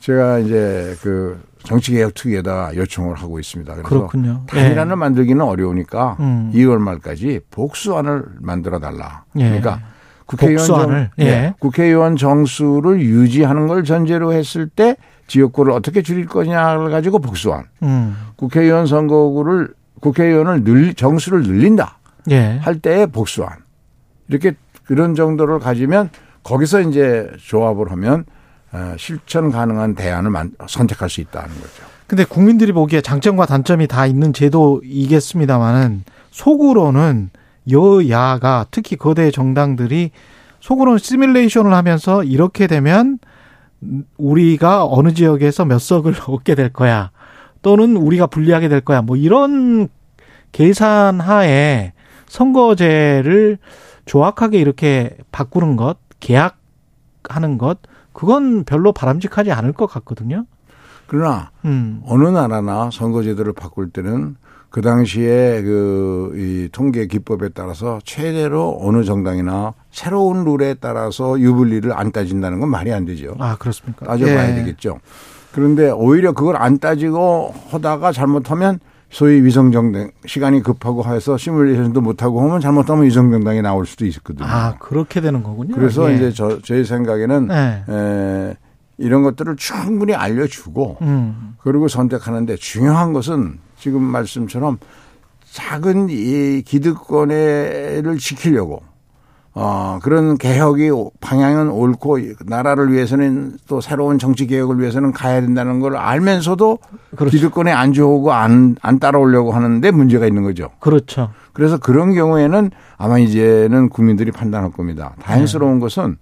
제가 이제 그 정치개혁 특위에다 요청을 하고 있습니다. 그래서 그렇군요. 단일안을 만들기는 어려우니까 음. 2월 말까지 복수안을 만들어 달라. 예. 그러니까 국회의원? 정, 예. 네. 국회의원 정수를 유지하는 걸 전제로 했을 때 지역구를 어떻게 줄일 거냐를 가지고 복수안. 음. 국회의원 선거구를 국회의원을 늘 정수를 늘린다 예. 할 때의 복수안. 이렇게 그런 정도를 가지면 거기서 이제 조합을 하면 어, 실천 가능한 대안을 만- 선택할 수 있다는 거죠. 근데 국민들이 보기에 장점과 단점이 다 있는 제도이겠습니다만은 속으로는 여야가 특히 거대 정당들이 속으로는 시뮬레이션을 하면서 이렇게 되면 우리가 어느 지역에서 몇 석을 얻게 될 거야. 또는 우리가 불리하게 될 거야. 뭐 이런 계산 하에 선거제를 조악하게 이렇게 바꾸는 것, 계약하는 것, 그건 별로 바람직하지 않을 것 같거든요. 그러나 음. 어느 나라나 선거제도를 바꿀 때는 그 당시에 그 이 통계 기법에 따라서 최대로 어느 정당이나 새로운 룰에 따라서 유불리를 안 따진다는 건 말이 안 되죠. 아, 그렇습니까? 따져봐야 예. 되겠죠. 그런데 오히려 그걸 안 따지고 하다가 잘못하면 소위 위성정당 시간이 급하고 해서 시뮬레이션도 못하고 하면 잘못하면 위성정당이 나올 수도 있거든요. 아, 그렇게 되는 거군요. 그래서 예. 이제 저, 제 생각에는 네. 에, 이런 것들을 충분히 알려주고 음. 그리고 선택하는데 중요한 것은 지금 말씀처럼 작은 이 기득권을 지키려고 어, 그런 개혁이 방향은 옳고 나라를 위해서는 또 새로운 정치 개혁을 위해서는 가야 된다는 걸 알면서도 그렇죠. 기득권에 안 좋고 안, 안 따라오려고 하는데 문제가 있는 거죠. 그렇죠. 그래서 그런 경우에는 아마 이제는 국민들이 판단할 겁니다. 다행스러운 것은 어,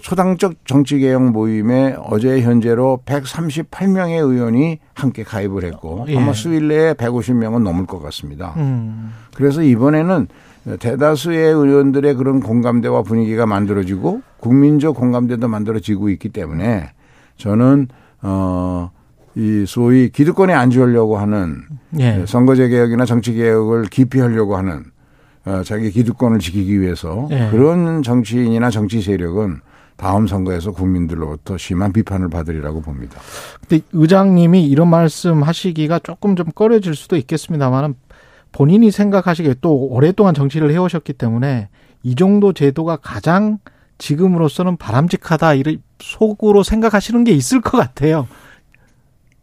초당적 정치개혁 모임에 어제 현재로 138명의 의원이 함께 가입을 했고 예. 아마 수일 내에 150명은 넘을 것 같습니다. 음. 그래서 이번에는 대다수의 의원들의 그런 공감대와 분위기가 만들어지고 국민적 공감대도 만들어지고 있기 때문에 저는 어 이 소위 기득권에 안주하려고 하는 예. 선거제 개혁이나 정치 개혁을 기피하려고 하는 어, 자기 기득권을 지키기 위해서 예. 그런 정치인이나 정치 세력은 다음 선거에서 국민들로부터 심한 비판을 받으리라고 봅니다. 근데 의장님이 이런 말씀 하시기가 조금 좀 꺼려질 수도 있겠습니다만은 본인이 생각하시기에 또 오랫동안 정치를 해오셨기 때문에 이 정도 제도가 가장 지금으로서는 바람직하다 이런 속으로 생각하시는 게 있을 것 같아요.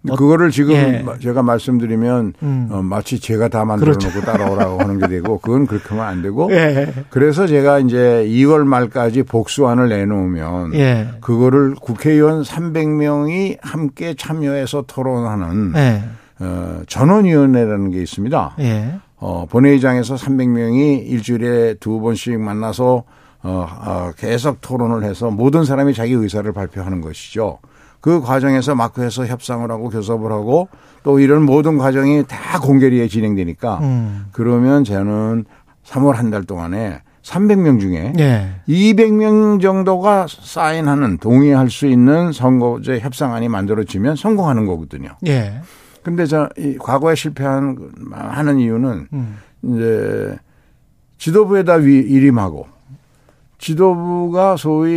어, 그거를 지금 예. 제가 말씀드리면 음. 어, 마치 제가 다 만들어 그렇죠. 놓고 따라오라고 하는 게 되고 그건 그렇게 하면 안 되고 예. 그래서 제가 이제 2월 말까지 복수안을 내놓으면 예. 그거를 국회의원 300명이 함께 참여해서 토론하는 예. 어, 전원위원회라는 게 있습니다. 예. 어, 본회의장에서 300명이 일주일에 두 번씩 만나서 어, 어, 계속 토론을 해서 모든 사람이 자기 의사를 발표하는 것이죠. 그 과정에서 마크에서 협상을 하고 교섭을 하고 또 이런 모든 과정이 다 공개리에 진행되니까 음. 그러면 저는 3월 한 달 동안에 300명 중에 예. 200명 정도가 사인하는 동의할 수 있는 선거제 협상안이 만들어지면 성공하는 거거든요. 예. 근데 저이 과거에 실패한 하는 이유는 음. 이제 지도부에다 위 일임하고 지도부가 소위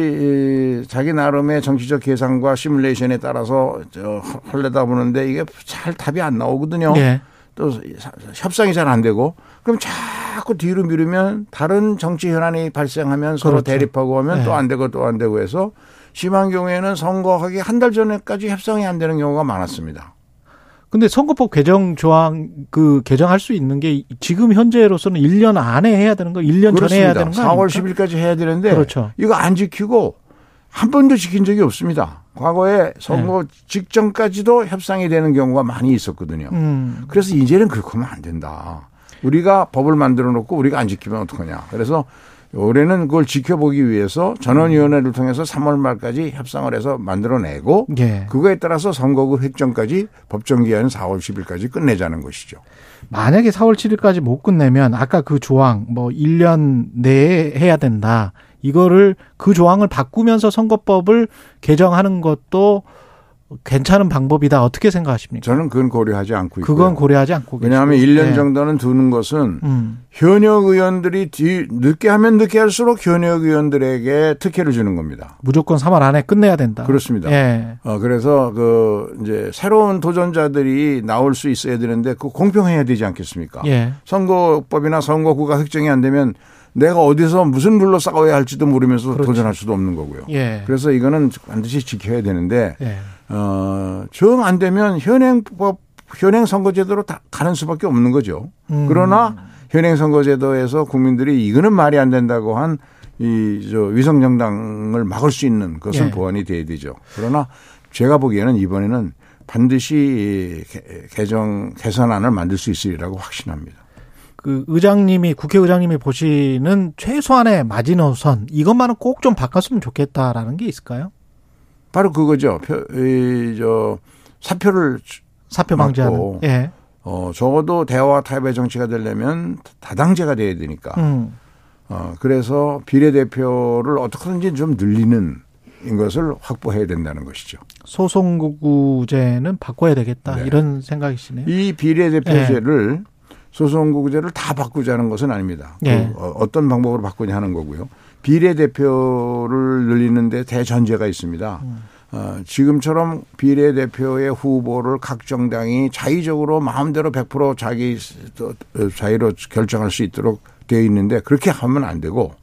이 자기 나름의 정치적 계산과 시뮬레이션에 따라서 저 헐레다 보는데 이게 잘 답이 안 나오거든요. 예. 또 협상이 잘 안 되고 그럼 자꾸 뒤로 미루면 다른 정치 현안이 발생하면 서로 그렇죠. 대립하고 하면 네. 또안 되고 또 안 되고 해서 심한 경우에는 선거하기 한 달 전에까지 협상이 안 되는 경우가 많았습니다. 근데 선거법 개정 조항 그 개정할 수 있는 게 지금 현재로서는 1년 안에 해야 되는 거, 1년 전에 해야 되는 거 4월 아닙니까? 10일까지 해야 되는데 그렇죠. 이거 안 지키고 한 번도 지킨 적이 없습니다. 과거에 선거 네. 직전까지도 협상이 되는 경우가 많이 있었거든요. 음. 그래서 이제는 그렇게 하면 안 된다. 우리가 법을 만들어 놓고 우리가 안 지키면 어떡하냐. 그래서 올해는 그걸 지켜보기 위해서 전원위원회를 통해서 3월 말까지 협상을 해서 만들어내고 예. 그거에 따라서 선거구 획정까지 법정 기한은 4월 10일까지 끝내자는 것이죠. 만약에 4월 7일까지 못 끝내면 아까 그 조항 뭐 1년 내에 해야 된다. 이거를 그 조항을 바꾸면서 선거법을 개정하는 것도 괜찮은 방법이다. 어떻게 생각하십니까? 저는 그건 고려하지 않고 있고요. 그건 고려하지 않고 왜냐하면 계시고. 1년 예. 정도는 두는 것은 음. 현역 의원들이 뒤, 늦게 하면 늦게 할수록 현역 의원들에게 특혜를 주는 겁니다. 무조건 3월 안에 끝내야 된다. 그렇습니다. 예. 어, 그래서 그 이제 새로운 도전자들이 나올 수 있어야 되는데 그 공평해야 되지 않겠습니까? 예. 선거법이나 선거구가 획정이 안 되면 내가 어디서 무슨 룰로 싸워야 할지도 모르면서 그렇죠. 도전할 수도 없는 거고요. 예. 그래서 이거는 반드시 지켜야 되는데 예. 어, 정 안 되면 현행법 현행 선거제도로 다 가는 수밖에 없는 거죠. 음. 그러나 현행 선거제도에서 국민들이 이거는 말이 안 된다고 한 이 저 위성 정당을 막을 수 있는 것은 예. 보완이 돼야 되죠. 그러나 제가 보기에는 이번에는 반드시 개정 개선안을 만들 수 있으리라고 확신합니다. 그 의장님이 국회의장님이 보시는 최소한의 마지노선 이것만은 꼭 좀 바꿨으면 좋겠다라는 게 있을까요? 바로 그거죠. 표, 이, 저 사표를 사표 맞고. 방지하는. 예. 어 적어도 대화 타협의 정치가 되려면 다당제가 돼야 되니까. 음. 어, 그래서 비례대표를 어떻게든지 좀 늘리는 것을 확보해야 된다는 것이죠. 소송구제는 바꿔야 되겠다. 네. 이런 생각이시네요. 이 비례대표제를 소송구제를 다 바꾸자는 것은 아닙니다. 네. 그 어, 어떤 방법으로 바꾸냐 하는 거고요. 비례대표를 늘리는데 대전제가 있습니다. 어, 지금처럼 비례대표의 후보를 각 정당이 자의적으로 마음대로 100% 자기 자유로 결정할 수 있도록 되어 있는데 그렇게 하면 안 되고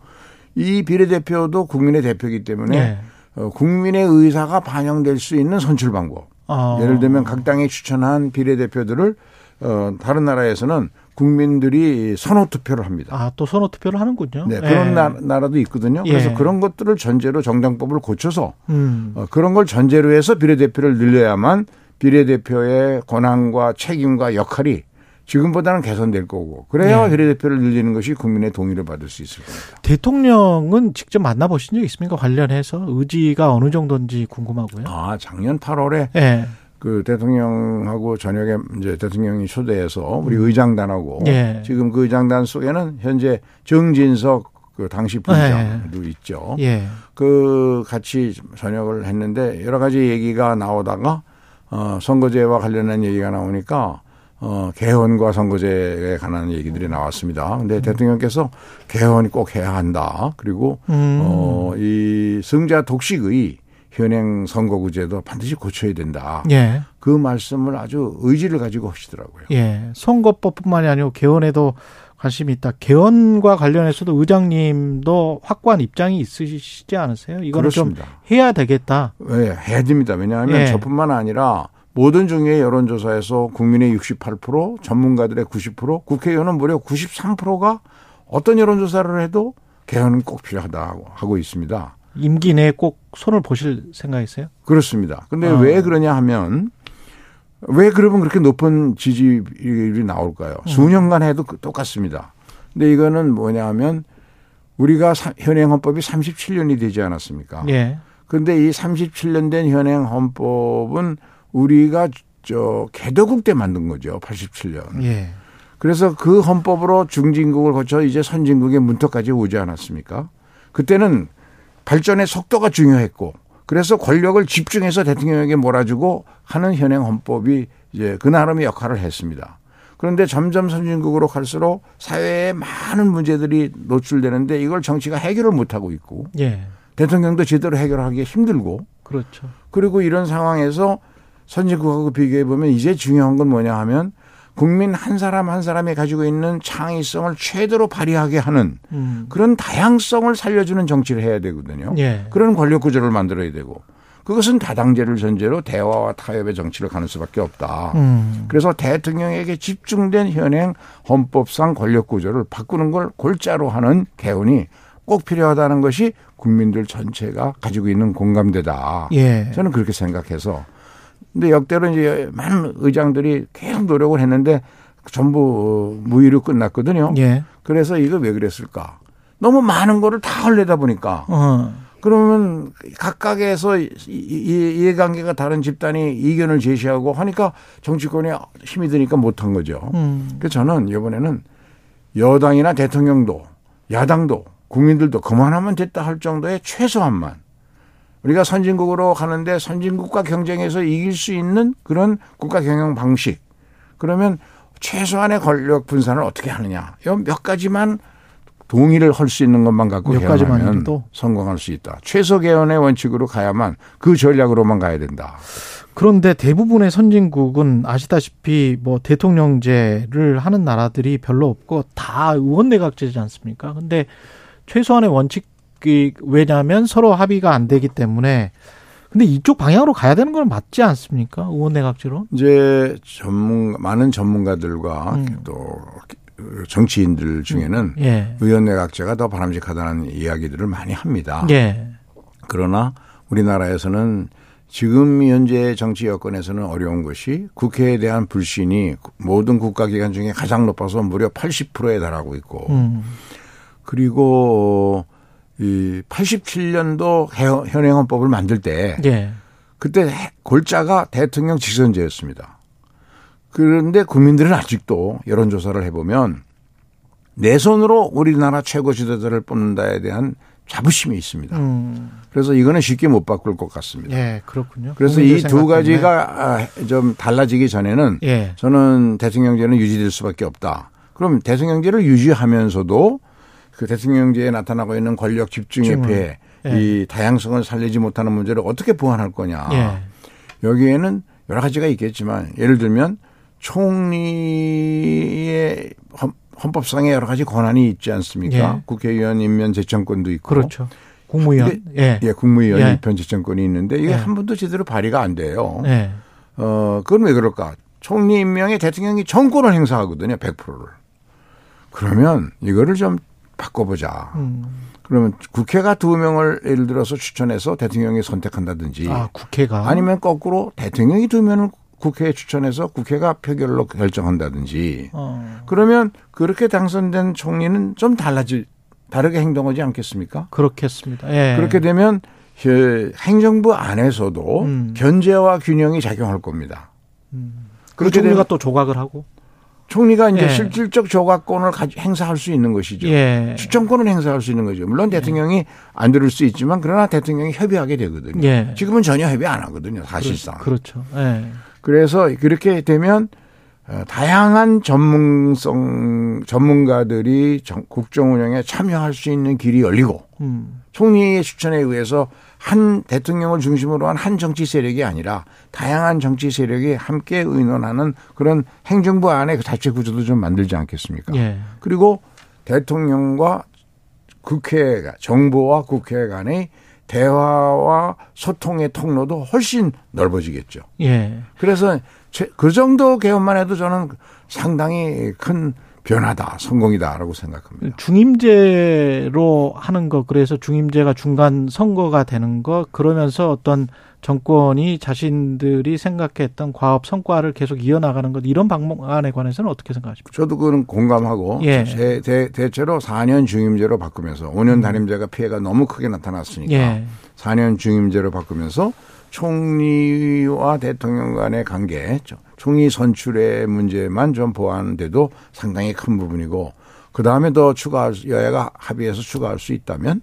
이 비례대표도 국민의 대표이기 때문에 네. 어, 국민의 의사가 반영될 수 있는 선출 방법. 어. 예를 들면 각 당이 추천한 비례대표들을 어, 다른 나라에서는 국민들이 선호 투표를 합니다. 아, 또 선호 투표를 하는군요. 네, 예. 그런 나, 나라도 있거든요. 그래서 예. 그런 것들을 전제로 정당법을 고쳐서 음. 어, 그런 걸 전제로 해서 비례대표를 늘려야만 비례대표의 권한과 책임과 역할이 지금보다는 개선될 거고 그래야 네. 비례대표를 늘리는 것이 국민의 동의를 받을 수 있을 겁니다. 대통령은 직접 만나보신 적 있습니까? 관련해서 의지가 어느 정도인지 궁금하고요. 아 작년 8월에 예. 그 대통령하고 저녁에 이제 대통령이 초대해서 우리 의장단하고 예. 지금 그 의장단 속에는 현재 정진석 그 당시 부의장도 있죠. 예. 그 같이 저녁을 했는데 여러 가지 얘기가 나오다가 어 선거제와 관련한 얘기가 나오니까 어 개헌과 선거제에 관한 얘기들이 나왔습니다. 근데 대통령께서 개헌이 꼭 해야 한다. 그리고 음. 어이 승자 독식의 현행 선거구제도 반드시 고쳐야 된다. 예. 그 말씀을 아주 의지를 가지고 하시더라고요. 예. 선거법뿐만이 아니고 개헌에도 관심이 있다. 개헌과 관련해서도 의장님도 확고한 입장이 있으시지 않으세요? 이거는 그렇습니다. 좀 해야 되겠다. 네, 해야 됩니다. 왜냐하면 예. 저뿐만 아니라 모든 중의 여론조사에서 국민의 68%, 전문가들의 90%, 국회의원은 무려 93%가 어떤 여론조사를 해도 개헌은 꼭 필요하다고 하고 있습니다. 임기 내에 꼭 손을 보실 생각이세요? 그렇습니다. 근데 아. 왜 그러냐 하면 왜 그러면 그렇게 높은 지지율이 나올까요? 음. 수년간 해도 그- 똑같습니다. 근데 이거는 뭐냐 하면 우리가 사- 현행 헌법이 37년이 되지 않았습니까? 예. 근데 이 37년 된 현행 헌법은 우리가 저 개도국 때 만든 거죠. 87년. 예. 그래서 그 헌법으로 중진국을 거쳐 이제 선진국의 문턱까지 오지 않았습니까? 그때는 발전의 속도가 중요했고 그래서 권력을 집중해서 대통령에게 몰아주고 하는 현행 헌법이 이제 그 나름의 역할을 했습니다. 그런데 점점 선진국으로 갈수록 사회에 많은 문제들이 노출되는데 이걸 정치가 해결을 못하고 있고 예. 대통령도 제대로 해결하기 힘들고 그렇죠. 그리고 이런 상황에서 선진국하고 비교해 보면 이제 중요한 건 뭐냐 하면 국민 한 사람 한 사람이 가지고 있는 창의성을 최대로 발휘하게 하는 음. 그런 다양성을 살려주는 정치를 해야 되거든요. 예. 그런 권력 구조를 만들어야 되고 그것은 다당제를 전제로 대화와 타협의 정치를 가는 수밖에 없다. 음. 그래서 대통령에게 집중된 현행 헌법상 권력 구조를 바꾸는 걸 골자로 하는 개헌이 꼭 필요하다는 것이 국민들 전체가 가지고 있는 공감대다. 예. 저는 그렇게 생각해서. 근데 역대로 이제 많은 의장들이 계속 노력을 했는데 전부 무의로 끝났거든요. 예. 그래서 이거 왜 그랬을까? 너무 많은 거를 다 흘리다 보니까 어. 그러면 각각에서 이- 이- 이해관계가 다른 집단이 이견을 제시하고 하니까 정치권이 힘이 드니까 못한 거죠. 음. 그래서 저는 이번에는 여당이나 대통령도 야당도 국민들도 그만하면 됐다 할 정도의 최소한만 우리가 선진국으로 가는데 선진국과 경쟁해서 이길 수 있는 그런 국가 경영 방식 그러면 최소한의 권력 분산을 어떻게 하느냐 이몇 가지만 동의를 할 수 있는 것만 갖고 몇 개헌하면 가지만이라도? 성공할 수 있다. 최소 개헌의 원칙으로 가야만 그 전략으로만 가야 된다. 그런데 대부분의 선진국은 아시다시피 뭐 대통령제를 하는 나라들이 별로 없고 다 의원 내각제지 않습니까? 근데 최소한의 원칙 이 왜냐하면 서로 합의가 안 되기 때문에 근데 이쪽 방향으로 가야 되는 건 맞지 않습니까? 의원 내각제로? 이제 전문 많은 전문가들과 음. 또 정치인들 중에는 예. 의원 내각제가 더 바람직하다는 이야기들을 많이 합니다. 예. 그러나 우리나라에서는 지금 현재 정치 여건에서는 어려운 것이 국회에 대한 불신이 모든 국가기관 중에 가장 높아서 무려 80%에 달하고 있고 음. 그리고 이 87년도 현행 헌법을 만들 때 예. 그때 골자가 대통령 직선제였습니다. 그런데 국민들은 아직도 여론조사를 해보면 내 손으로 우리나라 최고 지도자를 뽑는다에 대한 자부심이 있습니다. 음. 그래서 이거는 쉽게 못 바꿀 것 같습니다. 예, 그렇군요. 그래서 이 두. 가지가 아, 좀 달라지기 전에는 예. 저는 대통령제는 유지될 수밖에 없다. 그럼 대통령제를 유지하면서도 그 대통령제에 나타나고 있는 권력 집중의. 폐해, 예. 이 다양성을 살리지 못하는 문제를 어떻게 보완할 거냐. 예. 여기에는 여러 가지가 있겠지만 예를 들면 총리의 헌- 헌법상의 여러 가지 권한이 있지 않습니까? 예. 국회의원 임면 제청권도 있고. 그렇죠. 국무위원. 예. 예, 국무위원 예. 입현 제청권이 있는데 이게 예. 한 번도 제대로 발의가 안 돼요. 예. 어, 그건 왜 그럴까? 총리 임명에 대통령이 정권을 행사하거든요, 100%를. 그러면 이거를 좀 바꿔보자. 음. 그러면 국회가 두 명을 예를 들어서 추천해서 대통령이 선택한다든지 아, 국회가 아니면 거꾸로 대통령이 두 명을 국회에 추천해서 국회가 표결로 결정한다든지 어. 그러면 그렇게 당선된 총리는 좀 달라질 다르게 행동하지 않겠습니까? 그렇겠습니다. 예. 그렇게 되면 그 행정부 안에서도 음. 견제와 균형이 작용할 겁니다. 그 그렇게 총리가 되면 또 조각을 하고. 총리가 이제 예. 실질적 조각권을 행사할 수 있는 것이죠. 예. 추천권을 행사할 수 있는 거죠. 물론 대통령이 안 들을 수 있지만 그러나 대통령이 협의하게 되거든요. 예. 지금은 전혀 협의 안 하거든요. 사실상. 그렇죠. 예. 그래서 그렇게 되면 어, 다양한 전문성 전문가들이 정- 국정 운영에 참여할 수 있는 길이 열리고 음. 총리의 추천에 의해서 한 대통령을 중심으로 한 한 정치 세력이 아니라 다양한 정치 세력이 함께 의논하는 그런 행정부 안에 그 자체 구조도 좀 만들지 않겠습니까? 예. 그리고 대통령과 국회, 정부와 국회 간의 대화와 소통의 통로도 훨씬 넓어지겠죠. 예. 그래서 제- 그 정도 개헌만 해도 저는 상당히 큰 변화다, 성공이다라고 생각합니다. 중임제로 하는 거 그래서 중임제가 중간 선거가 되는 거 그러면서 어떤 정권이 자신들이 생각했던 과업 성과를 계속 이어나가는 것 이런 방안에 관해서는 어떻게 생각하십니까? 저도 그건 공감하고 예. 대, 대, 대체로 4년 중임제로 바꾸면서 5년 단임제가 피해가 너무 크게 나타났으니까 예. 4년 중임제로 바꾸면서 총리와 대통령 간의 관계, 총리 선출의 문제만 좀 보완돼도 상당히 큰 부분이고 그 다음에 더 추가 여야가 합의해서 추가할 수 있다면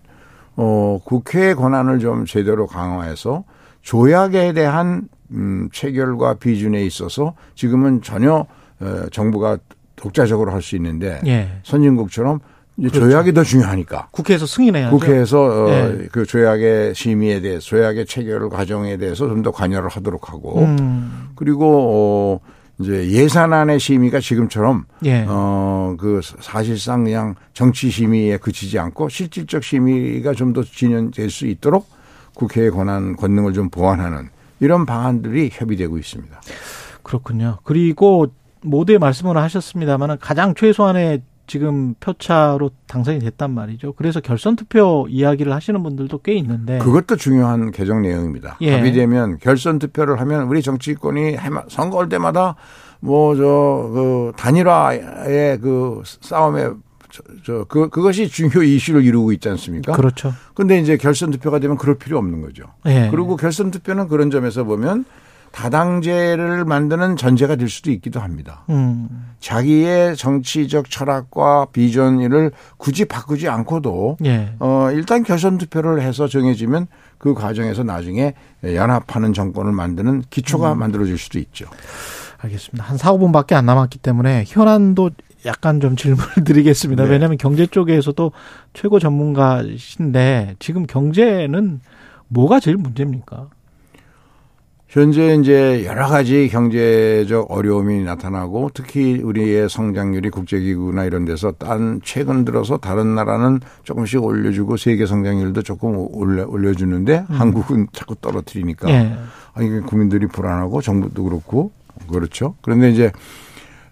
어 국회의 권한을 좀 제대로 강화해서 조약에 대한 음 체결과 비준에 있어서 지금은 전혀 어, 정부가 독자적으로 할 수 있는데 예. 선진국처럼 그렇죠. 조약이 더 중요하니까 국회에서 승인해야죠. 국회에서 어, 예. 그 조약의 심의에 대해서 조약의 체결 과정에 대해서 좀 더 관여를 하도록 하고 음. 그리고 어 이제 예산안의 심의가 지금처럼 예. 어그 사실상 그냥 정치 심의에 그치지 않고 실질적 심의가 좀 더 진행될 수 있도록 국회의 권한 권능을 좀 보완하는 이런 방안들이 협의되고 있습니다. 그렇군요. 그리고 모두의 말씀을 하셨습니다만 가장 최소한의 지금 표차로 당선이 됐단 말이죠. 그래서 결선 투표 이야기를 하시는 분들도 꽤 있는데 그것도 중요한 개정 내용입니다. 예. 합의되면 결선 투표를 하면 우리 정치권이 선거할 때마다 뭐 저 그 단일화의 그 싸움에 저, 저 그, 그것이 중요 이슈를 이루고 있지 않습니까? 그렇죠. 근데 이제 결선 투표가 되면 그럴 필요 없는 거죠. 예. 그리고 결선 투표는 그런 점에서 보면 다당제를 만드는 전제가 될 수도 있기도 합니다. 음. 자기의 정치적 철학과 비전을 굳이 바꾸지 않고도 예. 어, 일단 결선 투표를 해서 정해지면 그 과정에서 나중에 연합하는 정권을 만드는 기초가 음. 만들어질 수도 있죠. 알겠습니다. 한 4, 5분밖에 안 남았기 때문에 현안도 약간 좀 질문을 드리겠습니다. 네. 왜냐하면 경제 쪽에서도 최고 전문가신데 지금 경제는 뭐가 제일 문제입니까? 현재 이제 여러 가지 경제적 어려움이 나타나고 특히 우리의 성장률이 국제기구나 이런 데서 딴 최근 들어서 다른 나라는 조금씩 올려주고 세계 성장률도 조금 올려, 올려주는데 한국은 자꾸 떨어뜨리니까 예. 아니 그 국민들이 불안하고 정부도 그렇고 그렇죠. 그런데 이제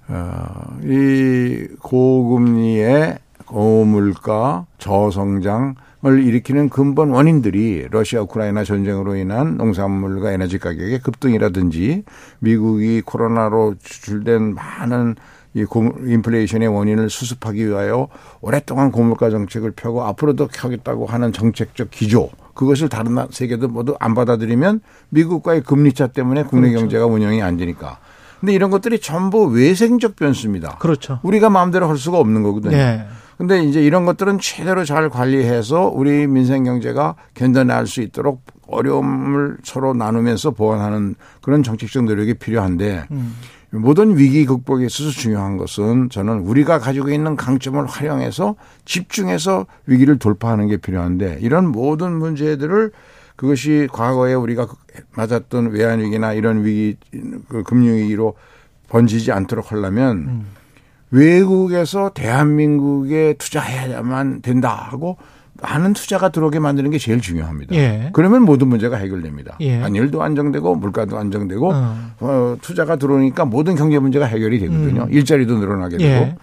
어, 이 고금리의 고물가 저성장 을 일으키는 근본 원인들이 러시아 우크라이나 전쟁으로 인한 농산물과 에너지 가격의 급등이라든지 미국이 코로나로 추출된 많은 이 고물- 인플레이션의 원인을 수습하기 위하여 오랫동안 고물가 정책을 펴고 앞으로도 펴겠다고 하는 정책적 기조 그것을 다른 나- 세계도 모두 안 받아들이면 미국과의 금리차 때문에 국내 그렇죠. 경제가 운영이 안 되니까. 근데 이런 것들이 전부 외생적 변수입니다. 그렇죠. 우리가 마음대로 할 수가 없는 거거든요. 예. 근데 이제 이런 것들은 최대로 잘 관리해서 우리 민생 경제가 견뎌낼 수 있도록 어려움을 서로 나누면서 보완하는 그런 정책적 노력이 필요한데 음. 모든 위기 극복에 있어서 중요한 것은 저는 우리가 가지고 있는 강점을 활용해서 집중해서 위기를 돌파하는 게 필요한데 이런 모든 문제들을 그것이 과거에 우리가 맞았던 외환위기나 이런 위기, 그 금융위기로 번지지 않도록 하려면 음. 외국에서 대한민국에 투자해야만 된다 하고 많은 투자가 들어오게 만드는 게 제일 중요합니다. 예. 그러면 모든 문제가 해결됩니다. 예. 환율도 안정되고 물가도 안정되고 어. 어, 투자가 들어오니까 모든 경제 문제가 해결이 되거든요. 음. 일자리도 늘어나게 되고. 예.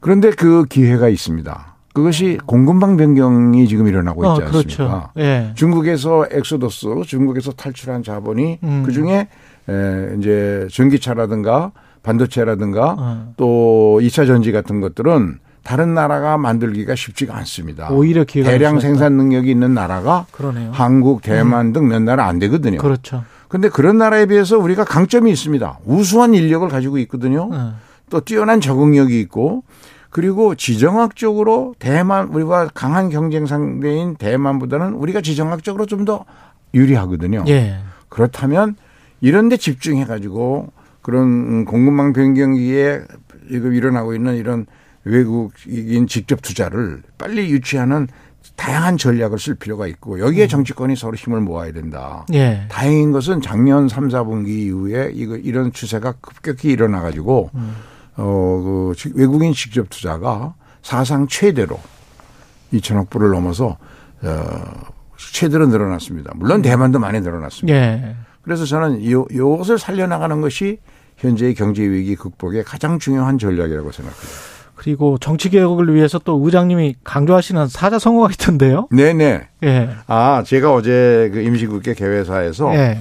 그런데 그 기회가 있습니다. 그것이 공급망 변경이 지금 일어나고 있지 어, 않습니까? 그렇죠. 예. 중국에서 엑소더스, 중국에서 탈출한 자본이 음. 그 중에 에, 이제 전기차라든가 반도체라든가 어. 또 2차 전지 같은 것들은 다른 나라가 만들기가 쉽지가 않습니다. 오히려 기회가 대량 없었다. 생산 능력이 있는 나라가 그러네요. 한국, 대만 등몇 나라 안 되거든요. 그렇죠. 근데 그런 나라에 비해서 우리가 강점이 있습니다. 우수한 인력을 가지고 있거든요. 어. 또 뛰어난 적응력이 있고 그리고 지정학적으로 대만 우리가 강한 경쟁 상대인 대만보다는 우리가 지정학적으로 좀 더 유리하거든요. 예. 그렇다면 이런 데 집중해 가지고 그런 공급망 변경기에 지금 일어나고 있는 이런 외국인 직접 투자를 빨리 유치하는 다양한 전략을 쓸 필요가 있고 여기에 정치권이 서로 힘을 모아야 된다. 예. 다행인 것은 작년 3, 4분기 이후에 이거 이런 추세가 급격히 일어나 가지고 어, 그 외국인 직접 투자가 사상 최대로 2천억 불을 넘어서 어, 최대로 늘어났습니다. 물론 대만도 많이 늘어났습니다. 예. 그래서 저는 요, 요것을 살려나가는 것이 현재의 경제 위기 극복의 가장 중요한 전략이라고 생각합니다. 그리고 정치 개혁을 위해서 또 의장님이 강조하시는 사자성어가 있던데요. 네네. 예. 아, 제가 어제 그 임시국회 개회사에서 예.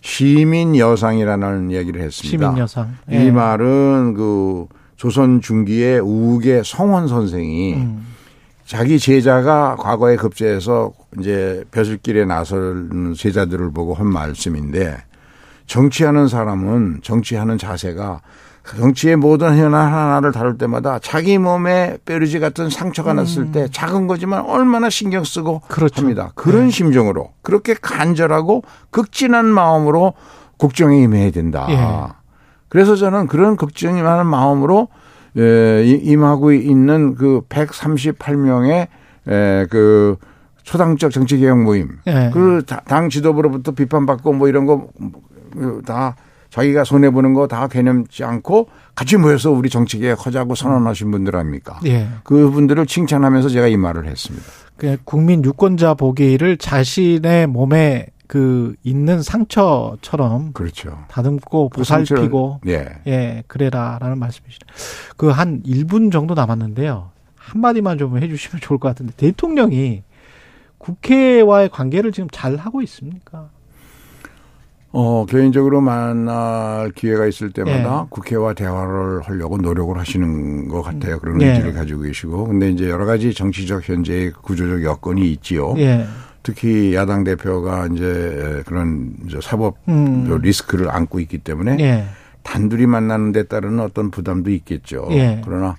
시민 여상이라는 얘기를 했습니다. 시민 여상. 이 예. 말은 그 조선 중기의 우계 성원 선생이 음. 자기 제자가 과거에 급제해서 이제 벼슬길에 나서는 제자들을 보고 한 말씀인데 정치하는 사람은 정치하는 자세가 정치의 모든 현안 하나를 다룰 때마다 자기 몸에 뾰루지 같은 상처가 났을 때 작은 거지만 얼마나 신경 쓰고 음. 그렇죠. 합니다. 그런 네. 심정으로 그렇게 간절하고 극진한 마음으로 국정에 임해야 된다. 예. 그래서 저는 그런 걱정이많은 마음으로 에, 이- 임하고 있는 그 138명의 에, 그 초당적 정치개혁 모임, 예. 그당 지도부로부터 비판받고 뭐 이런 거 다 자기가 손해 보는 거 다 개념지 않고 같이 모여서 우리 정치개혁 하자고 선언하신 분들 아닙니까? 예. 그분들을 칭찬하면서 제가 이 말을 했습니다. 그 국민 유권자 보기를 자신의 몸에 그 있는 상처처럼 그렇죠. 다듬고 그 보살피고 예. 예, 그래라라는 말씀이시네. 그한 1분 정도 남았는데요. 한 마디만 좀 해 주시면 좋을 것 같은데 대통령이 국회와의 관계를 지금 잘 하고 있습니까? 어, 개인적으로 만날 기회가 있을 때마다 예. 국회와 대화를 하려고 노력을 하시는 것 같아요. 그런 예. 의지를 가지고 계시고. 근데 이제 여러 가지 정치적 현재의 구조적 여건이 있지요. 예. 특히 야당 대표가 이제 그런 사법 음. 리스크를 안고 있기 때문에 예. 단둘이 만나는 데 따르는 어떤 부담도 있겠죠. 예. 그러나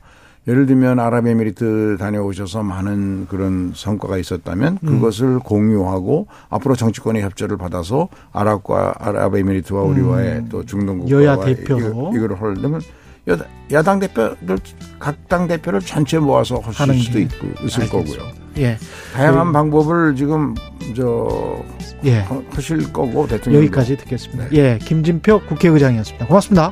예를 들면 아랍에미리트 다녀오셔서 많은 그런 성과가 있었다면 음. 그것을 공유하고 앞으로 정치권의 협조를 받아서 아랍과 아랍에미리트와 우리와의 또 중동 국가와 음. 여야 대표로. 이거, 를 하려면 여- 야당 대표를 각당 대표를 전체 모아서 할 수도 게 있고 있을 알겠습니다. 거고요. 예. 다양한 그- 방법을 지금 저 예. 하실 거고 대통령 여기까지 듣겠습니다. 네. 예. 김진표 국회의장이었습니다. 고맙습니다.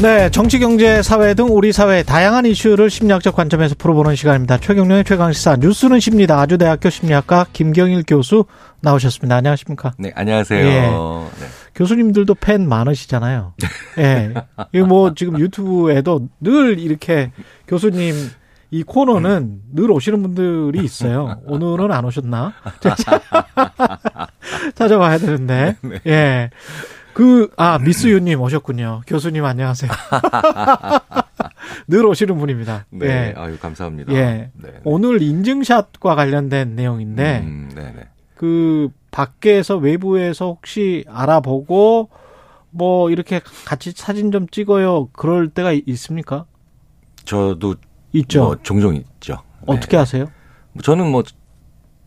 네, 정치, 경제, 사회 등 우리 사회의 다양한 이슈를 심리학적 관점에서 풀어보는 시간입니다. 최경련의 최강시사 뉴스는 십니다. 아주대학교 심리학과 김경일 교수 나오셨습니다. 안녕하십니까? 네, 안녕하세요. 예. 네. 교수님들도 팬 많으시잖아요. 예. 이거 뭐 지금 유튜브에도 늘 이렇게 교수님 이 코너는 늘 오시는 분들이 있어요. 오늘은 안 오셨나? 찾아봐야 되는데. 예. 그, 아, 미스유님 오셨군요. 교수님 안녕하세요. 늘 오시는 분입니다. 네, 예. 아유 감사합니다. 예. 네, 네. 오늘 인증샷과 관련된 내용인데, 음, 네, 네. 그 밖에서 외부에서 혹시 알아보고 뭐 이렇게 같이 사진 좀 찍어요. 그럴 때가 있- 있습니까? 저도 있죠. 뭐 종종 있죠. 네. 어떻게 하세요? 저는 뭐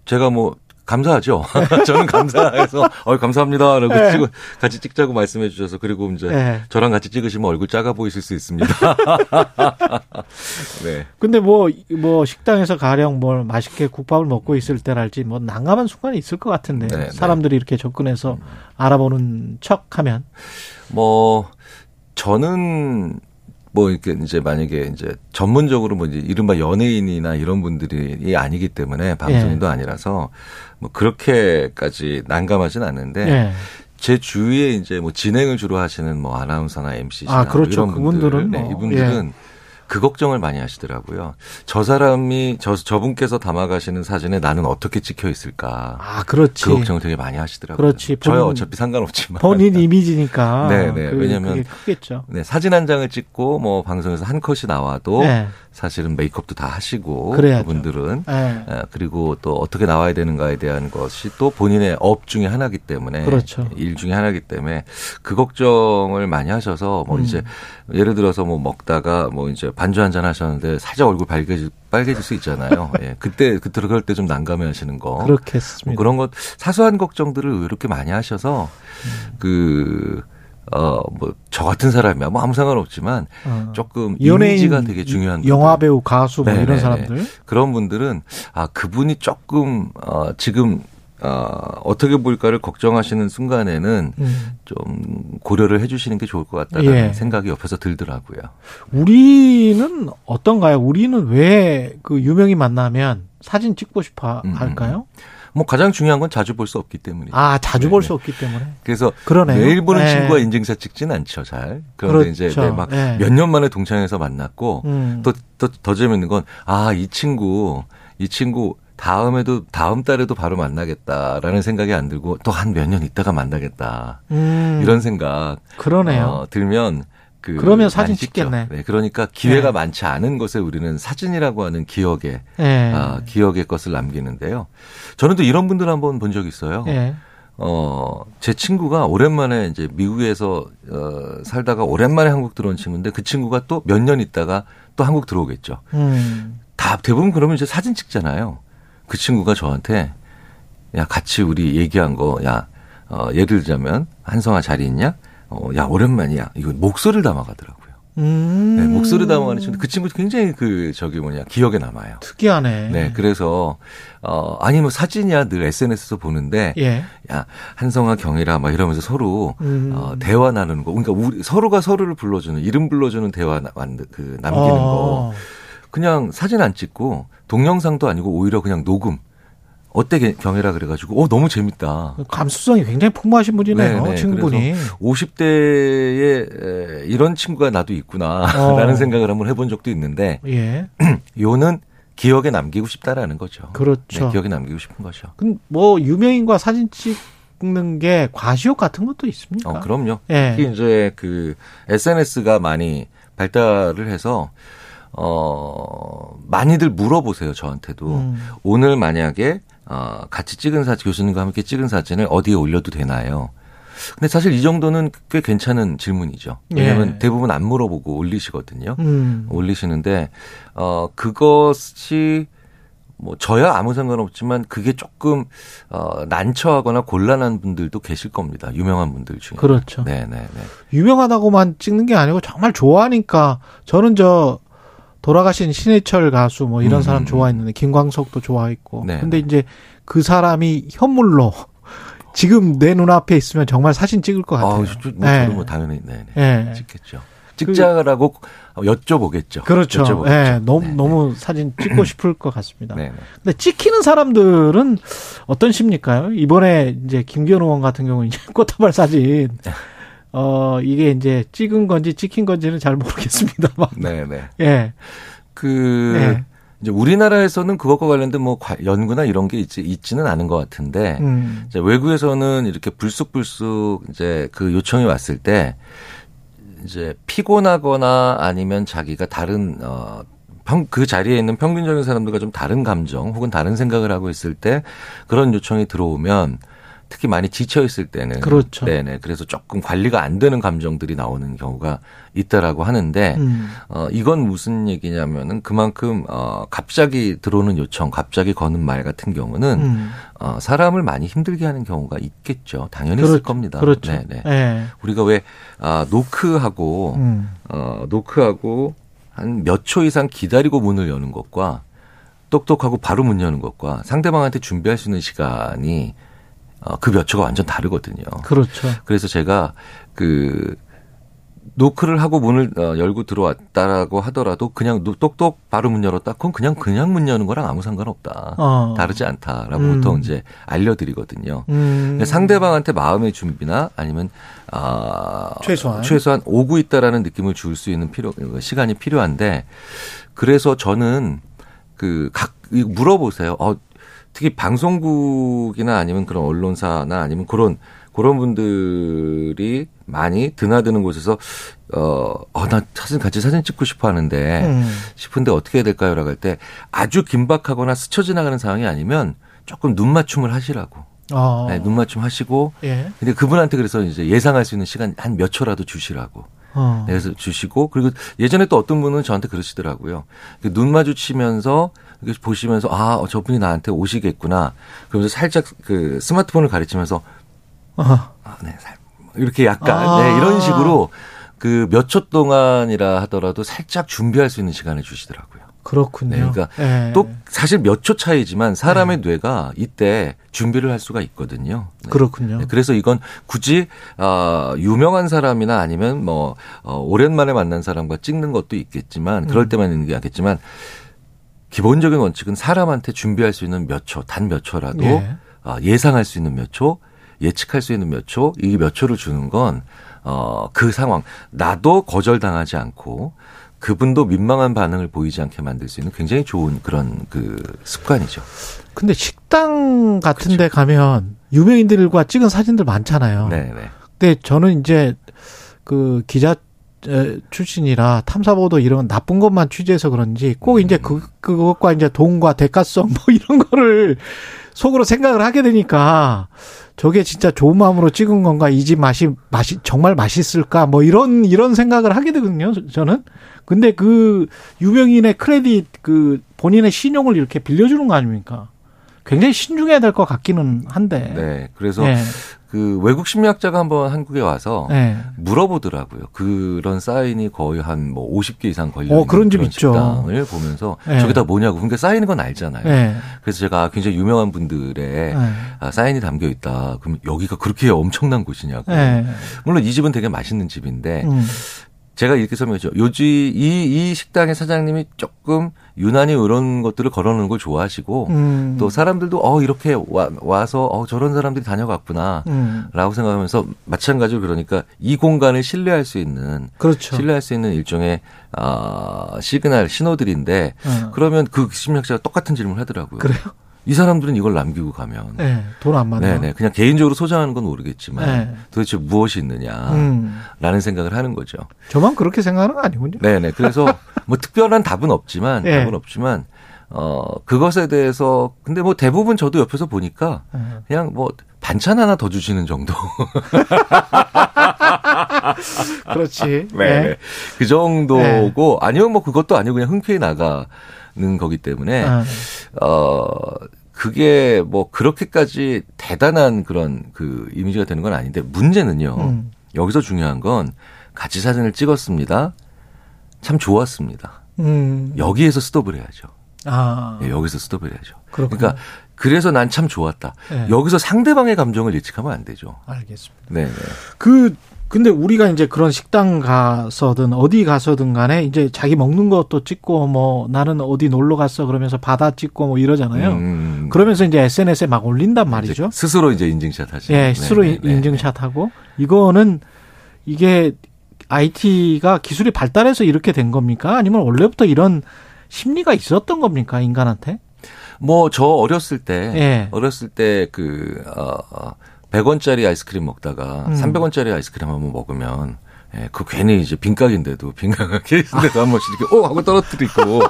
제가 뭐 감사하죠. 저는 감사해서 어 감사합니다 라고 네. 찍어 같이 찍자고 말씀해 주셔서 그리고 이제 네. 저랑 같이 찍으시면 얼굴 작아 보이실 수 있습니다. 네. 근데 뭐, 뭐 식당에서 가령 뭘 맛있게 국밥을 먹고 있을 때랄지 뭐 난감한 순간이 있을 것 같은데 네, 네. 사람들이 이렇게 접근해서 알아보는 척 하면. 뭐 저는 뭐 이렇게 이제 만약에 이제 전문적으로 뭐 이제 이른바 연예인이나 이런 분들이 아니기 때문에 방송인도 아니라서 뭐 그렇게까지 난감하진 않는데 예. 제 주위에 이제 뭐 진행을 주로 하시는 뭐 아나운서나 MC나 아, 그렇죠. 이런 분들, 그분들은 네, 뭐, 이분들은 그 걱정을 많이 하시더라고요. 저 사람이 저 저분께서 담아가시는 사진에 나는 어떻게 찍혀 있을까? 아, 그렇지. 그 걱정을 되게 많이 하시더라고요. 그렇지. 저야 본인- 어차피 상관없지만. 본인 이미지니까. 네, 네. 그- 왜냐면 그게 크겠죠. 네, 사진 한 장을 찍고 뭐 방송에서 한 컷이 나와도 네. 사실은 메이크업도 다 하시고 그래야죠. 그분들은 네. 어, 그리고 또 어떻게 나와야 되는가에 대한 것이 또 본인의 업 중에 하나이기 때문에 그렇죠. 일 중에 하나이기 때문에 그 걱정을 많이 하셔서 뭐 음. 이제 예를 들어서 뭐 먹다가 뭐 이제 반주 한 잔 하셨는데 살짝 얼굴 빨개질 빨개질 수 있잖아요. 예. 그때 그때 그럴 때 좀 난감해 하시는 거. 그렇게 뭐. 그런 것 사소한 걱정들을 이렇게 많이 하셔서 그 어, 뭐, 저 같은 사람이야. 뭐 아무 상관없지만 어. 조금 이미지가 되게 중요한 영화 배우, 가수 뭐 네, 이런 네, 사람들. 네. 그런 분들은 아, 그분이 조금 어, 지금 어, 어떻게 볼까를 걱정하시는 순간에는 음. 좀 고려를 해 주시는 게 좋을 것 같다는 예. 생각이 옆에서 들더라고요. 우리는 어떤가요? 우리는 왜 그 유명인 만나면 사진 찍고 싶어 음, 할까요? 뭐 가장 중요한 건 자주 볼 수 없기 때문이죠. 아, 자주 볼 네, 수 없기 때문에. 그래서 그러네요. 매일 보는 네. 친구와 인증샷 찍진 않죠, 잘. 그런데 이제 그렇죠. 네, 막 네. 몇년 만에 동창회에서 만났고 음. 또 또 더 재밌는 건 아, 이 친구 이 친구 다음에도 다음 달에도 바로 만나겠다라는 생각이 안 들고 또 한 몇 년 있다가 만나겠다. 음, 이런 생각 그러네요. 어, 들면 그 그러면 사진. 찍겠네. 네, 그러니까 기회가 네. 많지 않은 것에 우리는 사진이라고 하는 기억에 예. 아, 기억의 것을 남기는데요. 저는 또 이런 분들 한번 본 적 있어요. 예. 어, 제 친구가 오랜만에 이제 미국에서 어, 살다가 오랜만에 한국 들어온 친구인데 그 친구가 또 몇 년 있다가 또 한국 들어오겠죠. 음. 다 대부분 그러면 이제 사진 찍잖아요. 그 친구가 저한테 야 같이 우리 얘기한 거 야 어, 예를 들자면 한성아 자리 있냐? 어, 야 오랜만이야. 이거 목소리를 담아가더라고요. 음. 네, 목소리 담아가는 친구. 그 친구 굉장히 그 저기 뭐냐 기억에 남아요. 특이하네. 네, 그래서 어 아니 뭐 사진이야 늘 SNS에서 보는데 예. 야 한성아 경이라 막 이러면서 서로 음. 어, 대화 나누는 거. 그러니까 우리 서로가 서로를 불러주는 이름 불러주는 대화 나, 그 남기는 거. 어. 그냥 사진 안 찍고 동영상도 아니고 오히려 그냥 녹음. 어때 게- 경이라 그래가지고 어 너무 재밌다. 감수성이 굉장히 풍부하신 분이네요. 네, 네. 친구분이. 50대에 이런 친구가 나도 있구나라는 어. 생각을 한번 해본 적도 있는데 예. 요는 기억에 남기고 싶다라는 거죠. 그렇죠. 네, 기억에 남기고 싶은 거죠. 그럼 뭐 유명인과 사진 찍는 게 과시욕 같은 것도 있습니까? 어, 그럼요. 예. 특히 이제 그 SNS가 많이 발달을 해서 어 많이들 물어보세요 저한테도 음. 오늘 만약에 어 같이 찍은 사진 교수님과 함께 찍은 사진을 어디에 올려도 되나요? 근데 사실 이 정도는 꽤 괜찮은 질문이죠. 왜냐하면 예. 대부분 안 물어보고 올리시거든요. 음. 올리시는데 어 그것이 뭐 저야 아무 상관없지만 그게 조금 어 난처하거나 곤란한 분들도 계실 겁니다. 유명한 분들 중에. 그렇죠. 네, 네, 네. 유명하다고만 찍는 게 아니고 정말 좋아하니까 저는 저 돌아가신 신해철 가수 뭐 이런 음, 사람 음. 좋아했는데 김광석도 좋아했고 네, 근데 네. 이제 그 사람이 현물로 지금 내 눈앞에 있으면 정말 사진 찍을 것 같아요. 아, 저, 뭐, 네. 저도 뭐 당연히 네, 네. 예. 찍겠죠. 찍자라고 여쭤보겠죠. 그렇죠. 여쭤보겠죠. 예, 너무 네, 너무 사진 찍고 싶을 것 같습니다. 네, 네. 근데 찍히는 사람들은 어떤 심리일까요? 이번에 이제 김기현 의원 같은 경우는 이제 꽃다발 사진 어 이게 이제 찍은 건지 찍힌 건지는 잘 모르겠습니다만 네, 네. 예. 그 네. 이제 우리나라에서는 그것과 관련된 뭐 과- 연구나 이런 게 있지 있지는 않은 것 같은데 음. 이제 외국에서는 이렇게 불쑥불쑥 이제 그 요청이 왔을 때 이제 피곤하거나 아니면 자기가 다른 어. 평, 그 자리에 있는 평균적인 사람들과 좀 다른 감정 혹은 다른 생각을 하고 있을 때 그런 요청이 들어오면 특히 많이 지쳐 있을 때는 그렇죠. 네네 그래서 조금 관리가 안 되는 감정들이 나오는 경우가 있다라고 하는데 음. 어, 이건 무슨 얘기냐면은 그만큼 어, 갑자기 들어오는 요청, 갑자기 거는 말 같은 경우는 음. 어, 사람을 많이 힘들게 하는 경우가 있겠죠. 당연히 있을 그렇죠. 겁니다. 그렇죠. 네, 네. 예. 우리가 왜 아, 노크하고 음. 어, 노크하고 한 몇 초 이상 기다리고 문을 여는 것과 똑똑하고 바로 문 여는 것과 상대방한테 준비할 수 있는 시간이 어, 그 몇 초가 완전 다르거든요. 그렇죠. 그래서 제가 그 노크를 하고 문을 어, 열고 들어왔다라고 하더라도 그냥 노- 똑똑 바로 문 열었다. 그건 그냥 그냥 문 여는 거랑 아무 상관없다. 어. 다르지 않다라고 음. 보통 이제 알려드리거든요. 음. 상대방한테 마음의 준비나 아니면 아 최소한. 최소한 오고 있다라는 느낌을 줄 수 있는 필요 시간이 필요한데 그래서 저는 그각 물어보세요. 어 특히 방송국이나 아니면 그런 언론사나 아니면 그런 그런 분들이 많이 드나드는 곳에서 어, 어, 나 사진 같이 사진 찍고 싶어 하는데 음. 싶은데 어떻게 해야 될까요? 라고 할 때 아주 긴박하거나 스쳐 지나가는 상황이 아니면 조금 눈 맞춤을 하시라고. 어. 네, 눈 맞춤 하시고 예. 근데 그분한테 그래서 이제 예상할 수 있는 시간 한 몇 초라도 주시라고. 어. 네, 그래서 주시고 그리고 예전에 또 어떤 분은 저한테 그러시더라고요. 그눈 마주치면서 이렇게 보시면서 아 어, 저분이 나한테 오시겠구나. 그러면서 살짝 그 스마트폰을 가리치면서 어. 아, 네, 살- 이렇게 약간 아. 네, 이런 식으로 그 몇 초 동안이라 하더라도 살짝 준비할 수 있는 시간을 주시더라고요. 그렇군요. 네, 그러니까 예. 또 사실 몇 초 차이지만 사람의 뇌가 이때 준비를 할 수가 있거든요. 네. 그렇군요. 네, 그래서 이건 굳이 어, 유명한 사람이나 아니면 뭐 어, 오랜만에 만난 사람과 찍는 것도 있겠지만 그럴 음. 때만 있는 게 아겠지만 기본적인 원칙은 사람한테 준비할 수 있는 몇 초, 단 몇 초라도 예. 어, 예상할 수 있는 몇 초, 예측할 수 있는 몇 초, 이 몇 초를 주는 건 어, 그 상황 나도 거절당하지 않고 그분도 민망한 반응을 보이지 않게 만들 수 있는 굉장히 좋은 그런 그 습관이죠. 근데 식당 같은 데 가면 유명인들과 찍은 사진들 많잖아요. 그렇죠. 네, 네. 근데 저는 이제 그 기자 에, 출신이라 탐사보도 이런 나쁜 것만 취재해서 그런지 꼭 이제 음. 그 그것과 이제 돈과 대가성 뭐 이런 거를 속으로 생각을 하게 되니까 저게 진짜 좋은 마음으로 찍은 건가 이 집 맛이 맛이 정말 맛있을까 뭐 이런 이런 생각을 하게 되거든요 저는 근데 그 유명인의 크레딧 그 본인의 신용을 이렇게 빌려주는 거 아닙니까 굉장히 신중해야 될 것 같기는 한데 네. 그래서 예. 그 외국 심리학자가 한번 한국에 와서 예. 물어보더라고요. 그런 사인이 거의 한 뭐 50개 이상 걸려 어, 있는 그런 집 있죠. 식당을 보면서 네. 저게 다 뭐냐고. 그러니까 사인인 건 알잖아요. 예. 그래서 제가 굉장히 유명한 분들의 예. 아, 사인이 담겨 있다. 그럼 여기가 그렇게 엄청난 곳이냐고. 예. 물론 이 집은 되게 맛있는 집인데 음. 제가 이렇게 설명했죠. 요즘 이, 이 식당의 사장님이 조금 유난히 이런 것들을 걸어놓는 걸 좋아하시고 음. 또 사람들도 어 이렇게 와, 와서 어 저런 사람들이 다녀갔구나. 음. 라고 생각하면서 마찬가지로 그러니까 이 공간을 신뢰할 수 있는 그렇죠. 신뢰할 수 있는 일종의 아 시그널 신호들인데 어. 그러면 그 심리학자가 똑같은 질문을 하더라고요. 그래요? 이 사람들은 이걸 남기고 가면 네, 돈안 많아. 네네 그냥 개인적으로 소장하는 건 모르겠지만 네. 도대체 무엇이 있느냐라는 음. 생각을 하는 거죠. 저만 그렇게 생각하는 거 아니군요. 네 네 그래서 뭐 특별한 답은 없지만 네. 답은 없지만 어 그것에 대해서 근데 뭐 대부분 저도 옆에서 보니까 네. 그냥 뭐 반찬 하나 더 주시는 정도. 그렇지. 네. 네. 그 정도고 아니면 뭐 그것도 아니고 그냥 흔쾌히 나가 는 거기 때문에 아, 어 그게 뭐 그렇게까지 대단한 그런 그 이미지가 되는 건 아닌데 문제는요. 음. 여기서 중요한 건 같이 사진을 찍었습니다. 참 좋았습니다. 음. 여기에서 스톱을 해야죠. 아. 예, 여기서 스톱을 해야죠. 그렇군요. 그러니까 그래서 난 참 좋았다. 네. 여기서 상대방의 감정을 예측하면 안 되죠. 알겠습니다. 네. 네. 그 근데 우리가 이제 그런 식당 가서든 어디 가서든 간에 이제 자기 먹는 것도 찍고 뭐 나는 어디 놀러 갔어 그러면서 바다 찍고 뭐 이러잖아요. 음, 그러면서 이제 SNS에 막 올린단 말이죠. 이제 스스로 이제 인증샷 하시죠. 예, 스스로 네, 네, 네. 인증샷 하고 이거는 이게 IT가 기술이 발달해서 이렇게 된 겁니까? 아니면 원래부터 이런 심리가 있었던 겁니까 인간한테? 뭐 저 어렸을 때 예. 어렸을 때 그 어, 어 100원짜리 아이스크림 먹다가 음. 300원짜리 아이스크림 한번 먹으면 예, 그 괜히 이제 빈각인데도 빈각 케이스인데도 한 번씩 이렇게 오 하고 떨어뜨리고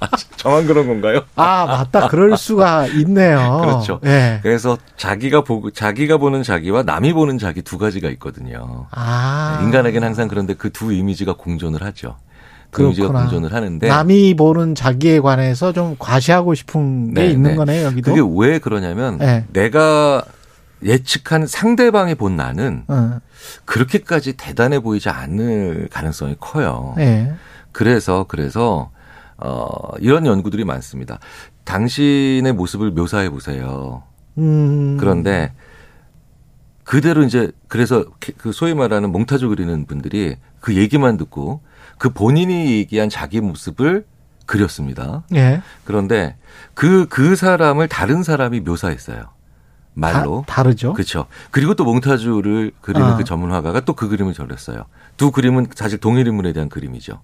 아, 저만 그런 건가요? 아 맞다, 그럴 수가 있네요. 그렇죠. 예. 그래서 자기가 보고 자기가 보는 자기와 남이 보는 자기 두 가지가 있거든요. 아 인간에게는 항상 그런데 그 두 이미지가 공존을 하죠. 그 이미지가. 공존을 하는데 남이 보는 자기에 관해서 좀 과시하고 싶은 게 네, 있는 네. 거네요 여기도. 그게 왜 그러냐면 네. 내가 예측한 상대방이 본 나는 어, 그렇게까지 대단해 보이지 않을 가능성이 커요. 예. 그래서 그래서 어 이런 연구들이 많습니다. 당신의 모습을 묘사해 보세요. 음. 그런데 그대로 이제 그래서 그 소위 말하는 몽타주 그리는 분들이 그 얘기만 듣고 그 본인이 얘기한 자기 모습을 그렸습니다. 예. 그런데 그, 그 사람을 다른 사람이 묘사했어요. 말로. 다, 르죠 그렇죠. 그리고 또 몽타주를 그리는 아. 그 전문 화가가 또 그 그림을 그렸어요. 두 그림은 사실 동일 인물에 대한 그림이죠.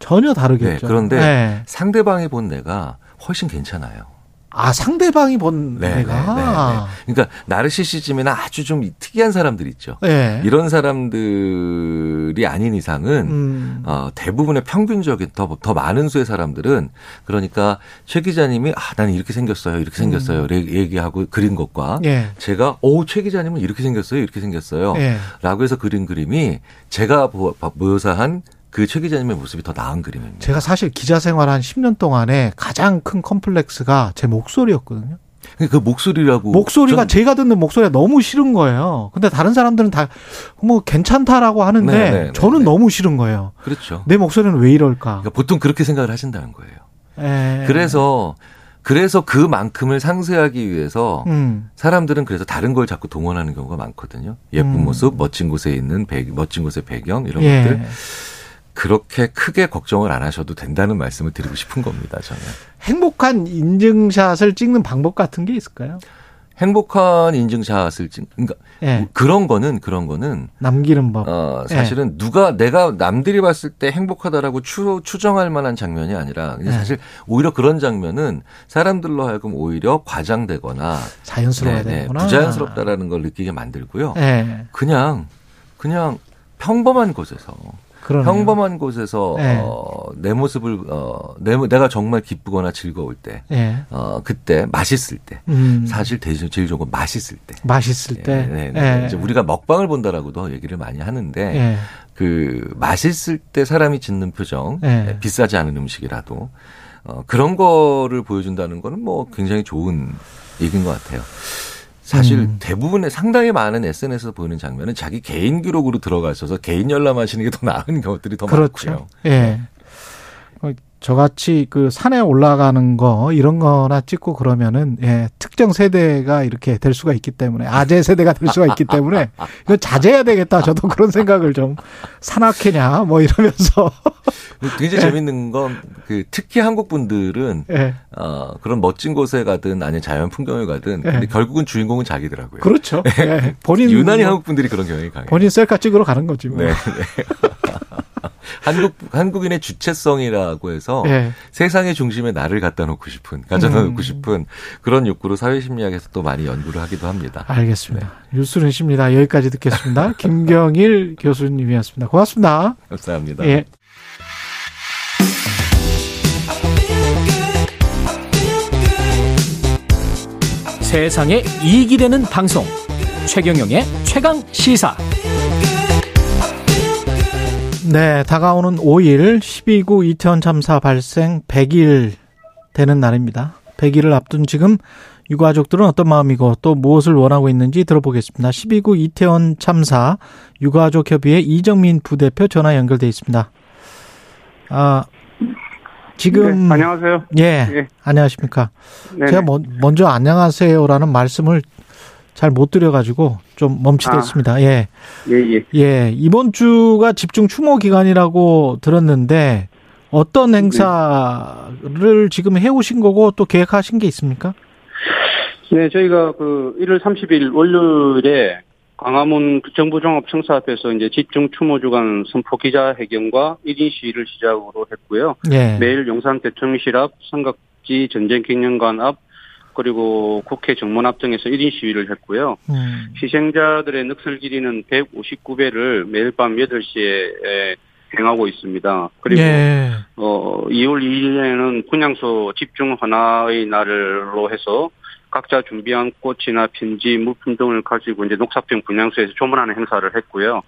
전혀 다르겠죠. 네, 그런데 네. 상대방이 본 내가 훨씬 괜찮아요. 아 상대방이 본 네, 내가. 네, 네, 네. 그러니까 나르시시즘이나 아주 좀 특이한 사람들 있죠. 네. 이런 사람들이 아닌 이상은 음. 어, 대부분의 평균적인 더, 더 많은 수의 사람들은 그러니까 최 기자님이 아 나는 이렇게 생겼어요 이렇게 생겼어요 음. 얘기하고 그린 것과 예. 제가 오최 기자님은 이렇게 생겼어요 이렇게 생겼어요 예. 라고 해서 그린 그림이 제가 보- 묘사한 그 최 기자님의 모습이 더 나은 그림입니다. 제가 사실 기자 생활 한 10년 동안에 가장 큰 컴플렉스가 제 목소리였거든요. 그 목소리라고 목소리가 전- 제가 듣는 목소리가 너무 싫은 거예요. 근데 다른 사람들은 다 뭐 괜찮다라고 하는데 네, 네, 네, 저는 네. 너무 싫은 거예요. 그렇죠. 내 목소리는 왜 이럴까? 그러니까 보통 그렇게 생각을 하신다는 거예요. 예. 그래서 그래서 그만큼을 상쇄하기 위해서 음. 사람들은 그래서 다른 걸 자꾸 동원하는 경우가 많거든요. 예쁜 음. 모습, 멋진 곳에 있는 배, 멋진 곳의 배경 이런 예. 것들 그렇게 크게 걱정을 안 하셔도 된다는 말씀을 드리고 싶은 겁니다. 저는 행복한 인증샷을 찍는 방법 같은 게 있을까요? 행복한 인증샷을 찍, 그러니까 예. 그런 거는 그런 거는 남기는 법. 어, 사실은 누가 내가 남들이 봤을 때 행복하다라고 추, 추정할 만한 장면이 아니라 네. 사실 오히려 그런 장면은 사람들로 하여금 오히려 과장되거나 자연스러워야 네, 네, 되는구나. 부자연스럽다라는 걸 느끼게 만들고요. 예. 그냥 그냥 평범한 곳에서 그러네요. 평범한 곳에서 네. 어, 내 모습을 어, 내, 내가 정말 기쁘거나 즐거울 때 예. 어, 그때 맛있을 때 음. 사실 대신 제일 좋은 건 맛있을 때 맛있을 때. 네, 네. 예. 이제 우리가 먹방을 본다라고도 얘기를 많이 하는데 예. 그 맛있을 때 사람이 짓는 표정 네. 비싸지 않은 음식이라도 어, 그런 거를 보여준다는 거는 뭐 굉장히 좋은 얘기인 것 같아요. 사실 음. 대부분의 상당히 많은 SNS에서 보이는 장면은 자기 개인 기록으로 들어가셔서 개인 열람하시는 게 더 나은 것들이 더 그렇죠. 많고요. 예. 어, 저같이 그 산에 올라가는 거 이런 거나 찍고 그러면은 예, 특정 세대가 이렇게 될 수가 있기 때문에 아재 세대가 될 수가 있기 때문에 이거 자제해야 되겠다. 저도 그런 생각을 좀 산악회냐 뭐 이러면서 굉장히 재밌는 건 그 특히 한국 분들은 예. 어, 그런 멋진 곳에 가든 아니면 자연 풍경을 가든 근데 예. 결국은 주인공은 자기더라고요. 그렇죠. 예. 본인 유난히 뭐, 한국 분들이 그런 경향이 강해요. 본인 셀카 찍으러 가는 거지 뭐. 네. 네. 한국 한국인의 주체성이라고 해서 예. 세상의 중심에 나를 갖다 놓고 싶은 가져다 놓고 음. 싶은 그런 욕구로 사회 심리학에서 또 많이 연구를 하기도 합니다. 알겠습니다. 뉴스는 십니다. 여기까지 듣겠습니다. 김경일 교수님이었습니다. 고맙습니다. 감사합니다. 예. 세상에 이익이 되는 방송 최경영의 최강 시사 네, 다가오는 5일 12구 이태원 참사 발생 100일 되는 날입니다. 100일을 앞둔 지금 유가족들은 어떤 마음이고 또 무엇을 원하고 있는지 들어보겠습니다. 12구 이태원 참사 유가족 협의회 이정민 부대표 전화 연결돼 있습니다. 아, 지금 네, 안녕하세요. 예, 예. 안녕하십니까? 네네. 제가 먼- 먼저 안녕하세요라는 말씀을 잘 못 드려가지고 좀 멈칫했습니다. 예. 예, 예. 예, 이번 주가 집중 추모 기간이라고 들었는데 어떤 행사를 지금 해오신 거고 또 계획하신 게 있습니까? 네, 저희가 그 1월 30일 월요일에 광화문 정부종합청사 앞에서 이제 집중 추모 주간 선포 기자회견과 1인 시위를 시작으로 했고요. 예. 매일 용산 대통령실 앞, 삼각지 전쟁 기념관 앞, 그리고 국회 정문 앞 등에서 1인 시위를 했고요. 음, 희생자들의 넋을 기리는 159배를 매일 밤 8시에 행하고 있습니다. 그리고 예. 어, 2월 2일에는 분향소 집중 헌화의 날로 해서 각자 준비한 꽃이나 편지, 물품 등을 가지고 이제 녹사평 분향소에서 조문하는 행사를 했고요.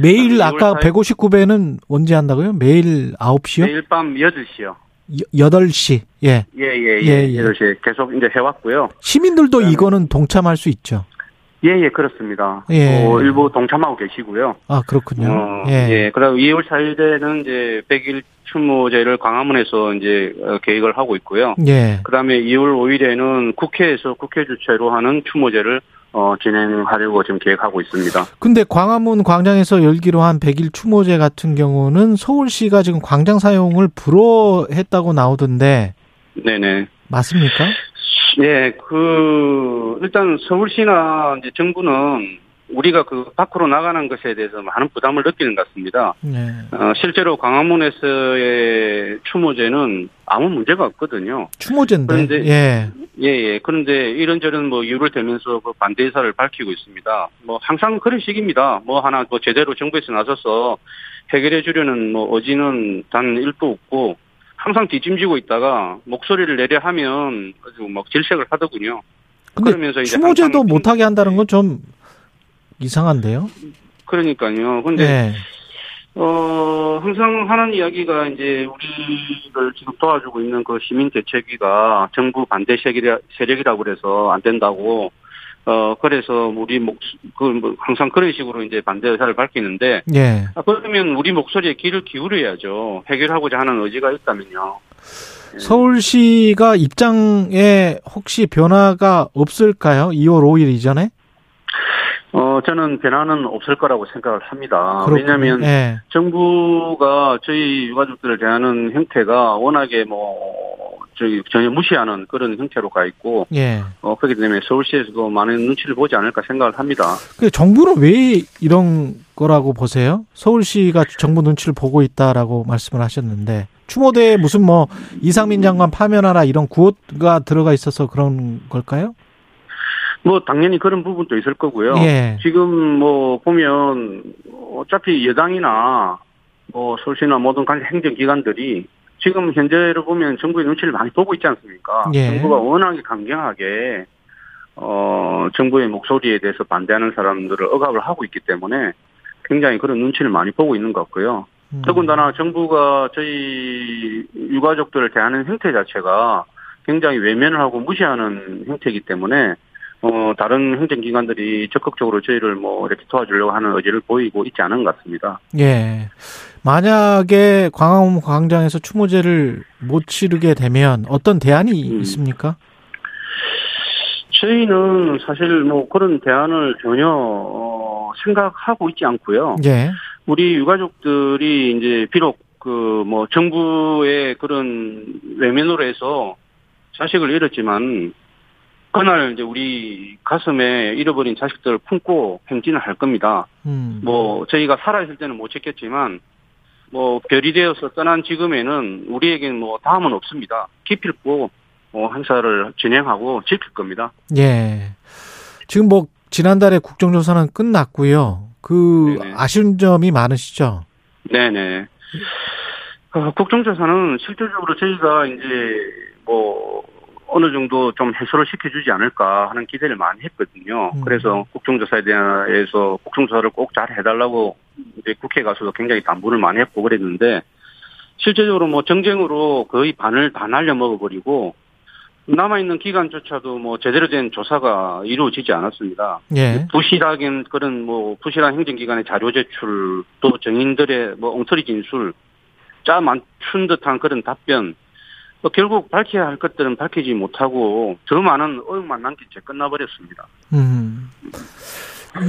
매일 아까 사일- 159배는 언제 한다고요? 매일 9시요? 매일 밤 8시요. 8시. 예. 예, 예, 예, 예. 예. 8시에 계속 이제 해왔고요. 시민들도 이거는 동참할 수 있죠. 예, 예, 그렇습니다. 예. 어, 일부 동참하고 계시고요. 아, 그렇군요. 어, 예. 예. 그리고 2월 4일에는 이제 100일 추모제를 광화문에서 이제 어, 계획을 하고 있고요. 예. 그다음에 2월 5일에는 국회에서 국회 주최로 하는 추모제를 어, 진행하려고 지금 계획하고 있습니다. 근데 광화문 광장에서 열기로 한 100일 추모제 같은 경우는 서울시가 지금 광장 사용을 불허했다고 나오던데 네네. 맞습니까? 예, 그, 일단 서울시나 이제 정부는 우리가 그 밖으로 나가는 것에 대해서 많은 부담을 느끼는 것 같습니다. 네. 어, 실제로 광화문에서의 추모제는 아무 문제가 없거든요. 추모제인데. 그런데- 예. 예, 예. 그런데 이런저런 뭐 이유를 대면서 그 반대 의사를 밝히고 있습니다. 뭐 항상 그런 식입니다. 뭐 하나 뭐 제대로 정부에서 나서서 해결해 주려는 뭐 의지는 단 일도 없고 항상 뒷짐지고 있다가 목소리를 내려 하면 아주 막 질색을 하더군요. 그러면서 이제 추모제도 못하게 한다는 건 좀 이상한데요? 그러니까요. 근데 예. 어, 항상 하는 이야기가 이제 우리를 지금 도와주고 있는 그 시민 대책위가 정부 반대 세력이라- 세력이라고 그래서 안 된다고, 어, 그래서 우리 목, 그, 뭐 항상 그런 식으로 이제 반대 의사를 밝히는데, 예. 아, 그러면 우리 목소리에 귀를 기울여야죠. 해결하고자 하는 의지가 있다면요. 서울시가 입장에 혹시 변화가 없을까요? 2월 5일 이전에? 어, 저는 변화는 없을 거라고 생각을 합니다. 그렇군요. 왜냐하면 예. 정부가 저희 유가족들을 대하는 형태가 워낙에 뭐 저기 전혀 무시하는 그런 형태로 가 있고 예. 어 그렇기 때문에 서울시에서도 많은 눈치를 보지 않을까 생각을 합니다. 그 정부는 왜 이런 거라고 보세요? 서울시가 정부 눈치를 보고 있다라고 말씀을 하셨는데 추모대에 무슨 뭐 이상민 장관 파면하라 이런 구호가 들어가 있어서 그런 걸까요? 뭐 당연히 그런 부분도 있을 거고요. 예. 지금 뭐 보면 어차피 여당이나 뭐 서울시나 모든 관 행정기관들이 지금 현재로 보면 정부의 눈치를 많이 보고 있지 않습니까? 예. 정부가 워낙에 강경하게 어 정부의 목소리에 대해서 반대하는 사람들을 억압을 하고 있기 때문에 굉장히 그런 눈치를 많이 보고 있는 것 같고요. 음. 더군다나 정부가 저희 유가족들을 대하는 형태 자체가 굉장히 외면을 하고 무시하는 형태이기 때문에 어 다른 행정기관들이 적극적으로 저희를 뭐 이렇게 도와주려고 하는 의지를 보이고 있지 않은 것 같습니다. 예. 만약에 광화문 광장에서 추모제를 못 치르게 되면 어떤 대안이 음. 있습니까? 저희는 사실 뭐 그런 대안을 전혀 어, 생각하고 있지 않고요. 예. 우리 유가족들이 이제 비록 그 뭐 정부의 그런 외면으로 해서 자식을 잃었지만 그날 이제 우리 가슴에 잃어버린 자식들을 품고 행진을 할 겁니다. 음. 뭐 저희가 살아있을 때는 못 지켰지만 뭐 별이 되어서 떠난 지금에는 우리에게는 뭐 다음은 없습니다. 기필코 어, 행사를 진행하고 지킬 겁니다. 예. 지금 뭐 지난달에 국정조사는 끝났고요. 그 네네. 아쉬운 점이 많으시죠? 네네. 어, 국정조사는 실질적으로 저희가 이제 뭐 어느 정도 좀 해소를 시켜주지 않을까 하는 기대를 많이 했거든요. 음. 그래서 국정조사에 대해서 국정조사를 꼭 잘 해달라고 이제 국회 가서도 굉장히 당부를 많이 했고 그랬는데 실제적으로 뭐 정쟁으로 거의 반을 다 날려 먹어버리고 남아있는 기간조차도 뭐 제대로 된 조사가 이루어지지 않았습니다. 예. 부실하긴 그런 뭐 부실한 행정기관의 자료 제출 또 정인들의 뭐 엉터리 진술 짜 맞춘 듯한 그런 답변 또 결국 밝혀야 할 것들은 밝히지 못하고 더 많은 어용만 남긴 채 끝나버렸습니다. 음.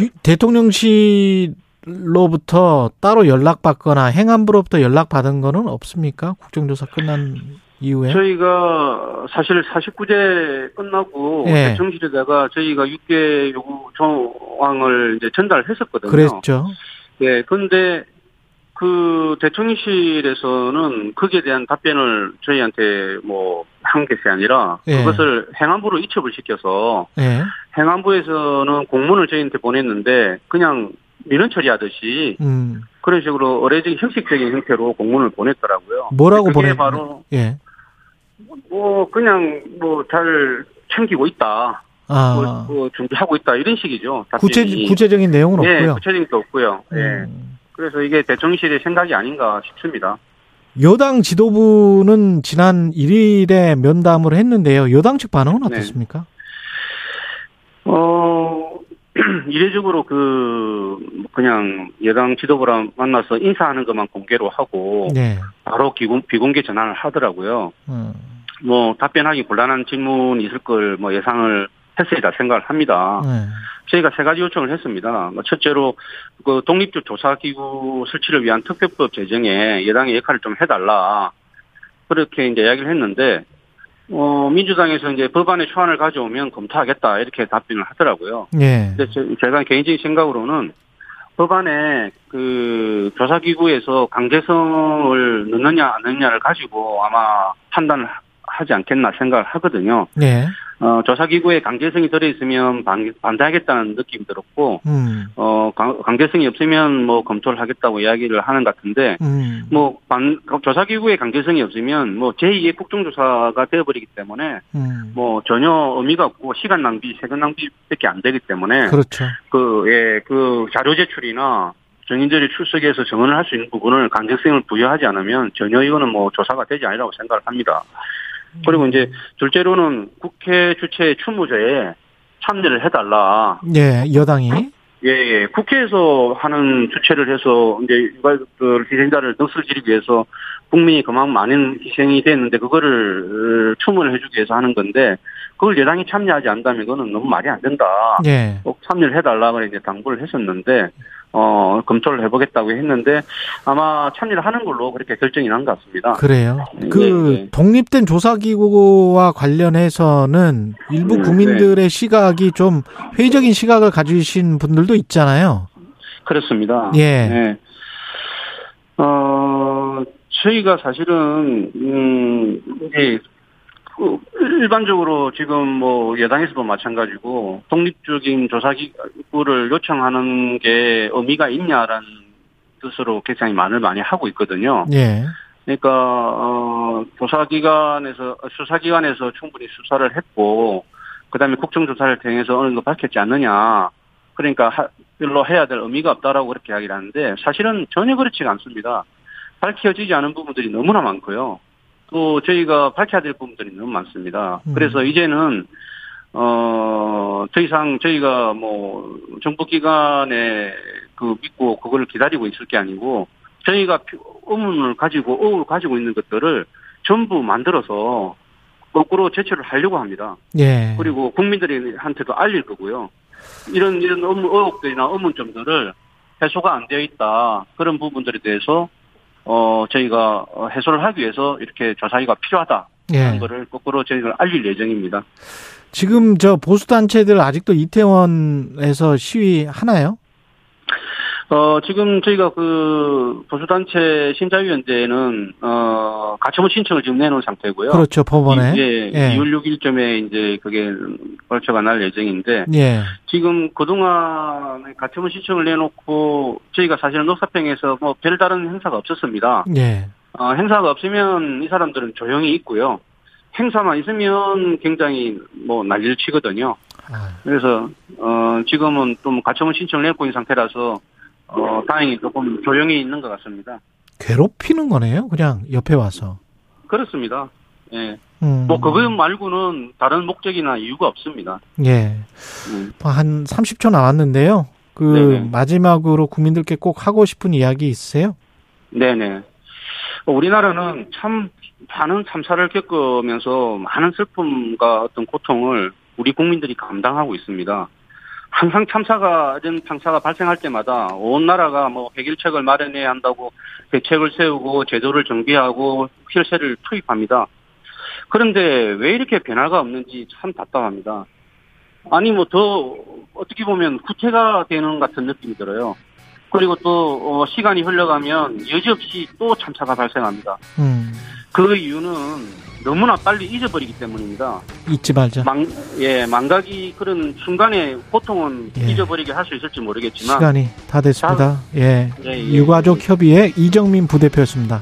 이- 대통령실로부터 따로 연락받거나 행안부로부터 연락받은 거는 없습니까? 국정조사 끝난 이후에? 저희가 사실 49제 끝나고 예. 대통령실에다가 저희가 6개 요구 조항을 이제 전달했었거든요. 그랬죠. 예, 근데 그 대통령실에서는 거기에 대한 답변을 저희한테 뭐 한 것이 아니라 예. 그것을 행안부로 이첩을 시켜서 예. 행안부에서는 공문을 저희한테 보냈는데 그냥 민원 처리하듯이 음. 그런 식으로 의례적인 형식적인 형태로 공문을 보냈더라고요. 뭐라고 그게? 바로 예. 뭐 그냥 뭐 잘 챙기고 있다. 아. 뭐, 뭐 준비하고 있다 이런 식이죠. 구체 답변이. 구체적인 내용은 예, 없고요. 구체적인 게 없고요. 예. 음. 그래서 이게 대통령실의 생각이 아닌가 싶습니다. 여당 지도부는 지난 1일에 면담을 했는데요. 여당 측 반응은 네. 어떻습니까? 어, 이례적으로 그, 그냥 여당 지도부랑 만나서 인사하는 것만 공개로 하고, 네. 바로 기공, 비공개 전화를 하더라고요. 음. 뭐, 답변하기 곤란한 질문이 있을 걸 뭐 예상을 했으리라 생각을 합니다. 네. 저희가 세 가지 요청을 했습니다. 뭐 첫째로 그 독립적 조사기구 설치를 위한 특별법 제정에 여당의 역할을 좀 해달라 그렇게 이제 이야기를 했는데 어 민주당에서 이제 법안의 초안을 가져오면 검토하겠다 이렇게 답변을 하더라고요. 예. 근데 제- 제가 개인적인 생각으로는 법안에 그 조사기구에서 강제성을 넣느냐 안 넣느냐를 가지고 아마 판단을 하- 하지 않겠나 생각을 하거든요. 예. 어, 조사기구에 강제성이 들어있으면 반, 반대하겠다는 느낌이 들었고, 음. 어, 강, 강제성이 없으면 뭐 검토를 하겠다고 이야기를 하는 것 같은데, 음. 뭐, 반, 조사기구에 강제성이 없으면 뭐 제2의 국정조사가 되어버리기 때문에, 음. 뭐 전혀 의미가 없고 시간 낭비, 세금 낭비밖에 안 되기 때문에, 그렇죠. 그, 예, 그 자료 제출이나 정인들이 출석해서 정언을 할 수 있는 부분을 강제성을 부여하지 않으면 전혀 이거는 뭐 조사가 되지 않으라고 생각을 합니다. 그리고 이제 둘째로는 국회 주최 추모제에 참여를 해달라. 예, 여당이. 예, 예. 국회에서 하는 주최를 해서 이제 유가족들 희생자를 넋을 지르기 위해서 국민이 그만큼 많은 희생이 됐는데 그거를 추모를 해주기 위해서 하는 건데 그걸 여당이 참여하지 않는다면 그거는 너무 말이 안 된다. 예. 꼭 참여를 해달라 그래 이제 당부를 했었는데 어 검토를 해보겠다고 했는데 아마 참여를 하는 걸로 그렇게 결정이 난 것 같습니다. 그래요. 네, 그 네. 독립된 조사기구와 관련해서는 일부 음, 국민들의 시각이 좀 회의적인 시각을 가지신 분들도 있잖아요. 그렇습니다. 예. 네. 어, 저희가 사실은, 음, 이제, 그 일반적으로 지금 뭐 여당에서도 마찬가지고 독립적인 조사 기구를 요청하는 게 의미가 있냐라는 뜻으로 굉장히 말을 많이 하고 있거든요. 예. 그러니까 어 조사기관에서 수사기관에서 충분히 수사를 했고 그다음에 국정조사를 통해서 어느 정도 밝혔지 않느냐 그러니까 하- 별로 해야 될 의미가 없다라고 그렇게 이야기를 하는데 사실은 전혀 그렇지가 않습니다. 밝혀지지 않은 부분들이 너무나 많고요. 또 저희가 밝혀야 될 부분들이 너무 많습니다. 음. 그래서 이제는 어, 더 이상 저희가 뭐, 정부기관에 그 믿고 그걸 기다리고 있을 게 아니고, 저희가 표- 의문을 가지고, 의혹을 가지고 있는 것들을 전부 만들어서 거꾸로 제출을 하려고 합니다. 예. 그리고 국민들한테도 알릴 거고요. 이런, 이런 의혹들이나 의문점들을 해소가 안 되어 있다. 그런 부분들에 대해서, 어, 저희가 어, 해소를 하기 위해서 이렇게 조사기가 필요하다. 예. 하는 거를 거꾸로 저희가 알릴 예정입니다. 지금 저 보수 단체들 아직도 이태원에서 시위 하나요? 어, 지금 저희가 그, 보수단체 신자위원회는, 어, 가처분 신청을 지금 내놓은 상태고요. 그렇죠, 법원에. 예, 예. 2월 6일쯤에 이제 그게 발표가 날 예정인데, 예. 지금 그동안 가처분 신청을 내놓고, 저희가 사실은 녹사평에서 뭐 별다른 행사가 없었습니다. 예. 어, 행사가 없으면 이 사람들은 조용히 있고요. 행사만 있으면 굉장히 뭐 난리를 치거든요. 아. 그래서 어 지금은 좀 가처분 신청을 내고 있는 상태라서 어 다행히 조금 조용히 있는 것 같습니다. 괴롭히는 거네요. 그냥 옆에 와서. 그렇습니다. 예. 음. 뭐 그거 말고는 다른 목적이나 이유가 없습니다. 예. 음. 한 30초 남았는데요. 그 네네. 마지막으로 국민들께 꼭 하고 싶은 이야기 있으세요? 네네. 우리나라는 참 많은 참사를 겪으면서 많은 슬픔과 어떤 고통을 우리 국민들이 감당하고 있습니다. 항상 참사가 이런 참사가 발생할 때마다 온 나라가 뭐 해결책을 마련해야 한다고 대책을 세우고 제도를 정비하고 필세를 투입합니다. 그런데 왜 이렇게 변화가 없는지 참 답답합니다. 아니 뭐 더 어떻게 보면 구태가 되는 같은 느낌이 들어요. 그리고 또 어, 시간이 흘러가면 여지없이 또 참사가 발생합니다. 음. 그 이유는 너무나 빨리 잊어버리기 때문입니다. 잊지 말자. 망, 예, 망각이 그런 순간의 고통은 예. 잊어버리게 할 수 있을지 모르겠지만 시간이 다 됐습니다. 예. 예, 예. 유가족 협의회 이정민 부대표였습니다.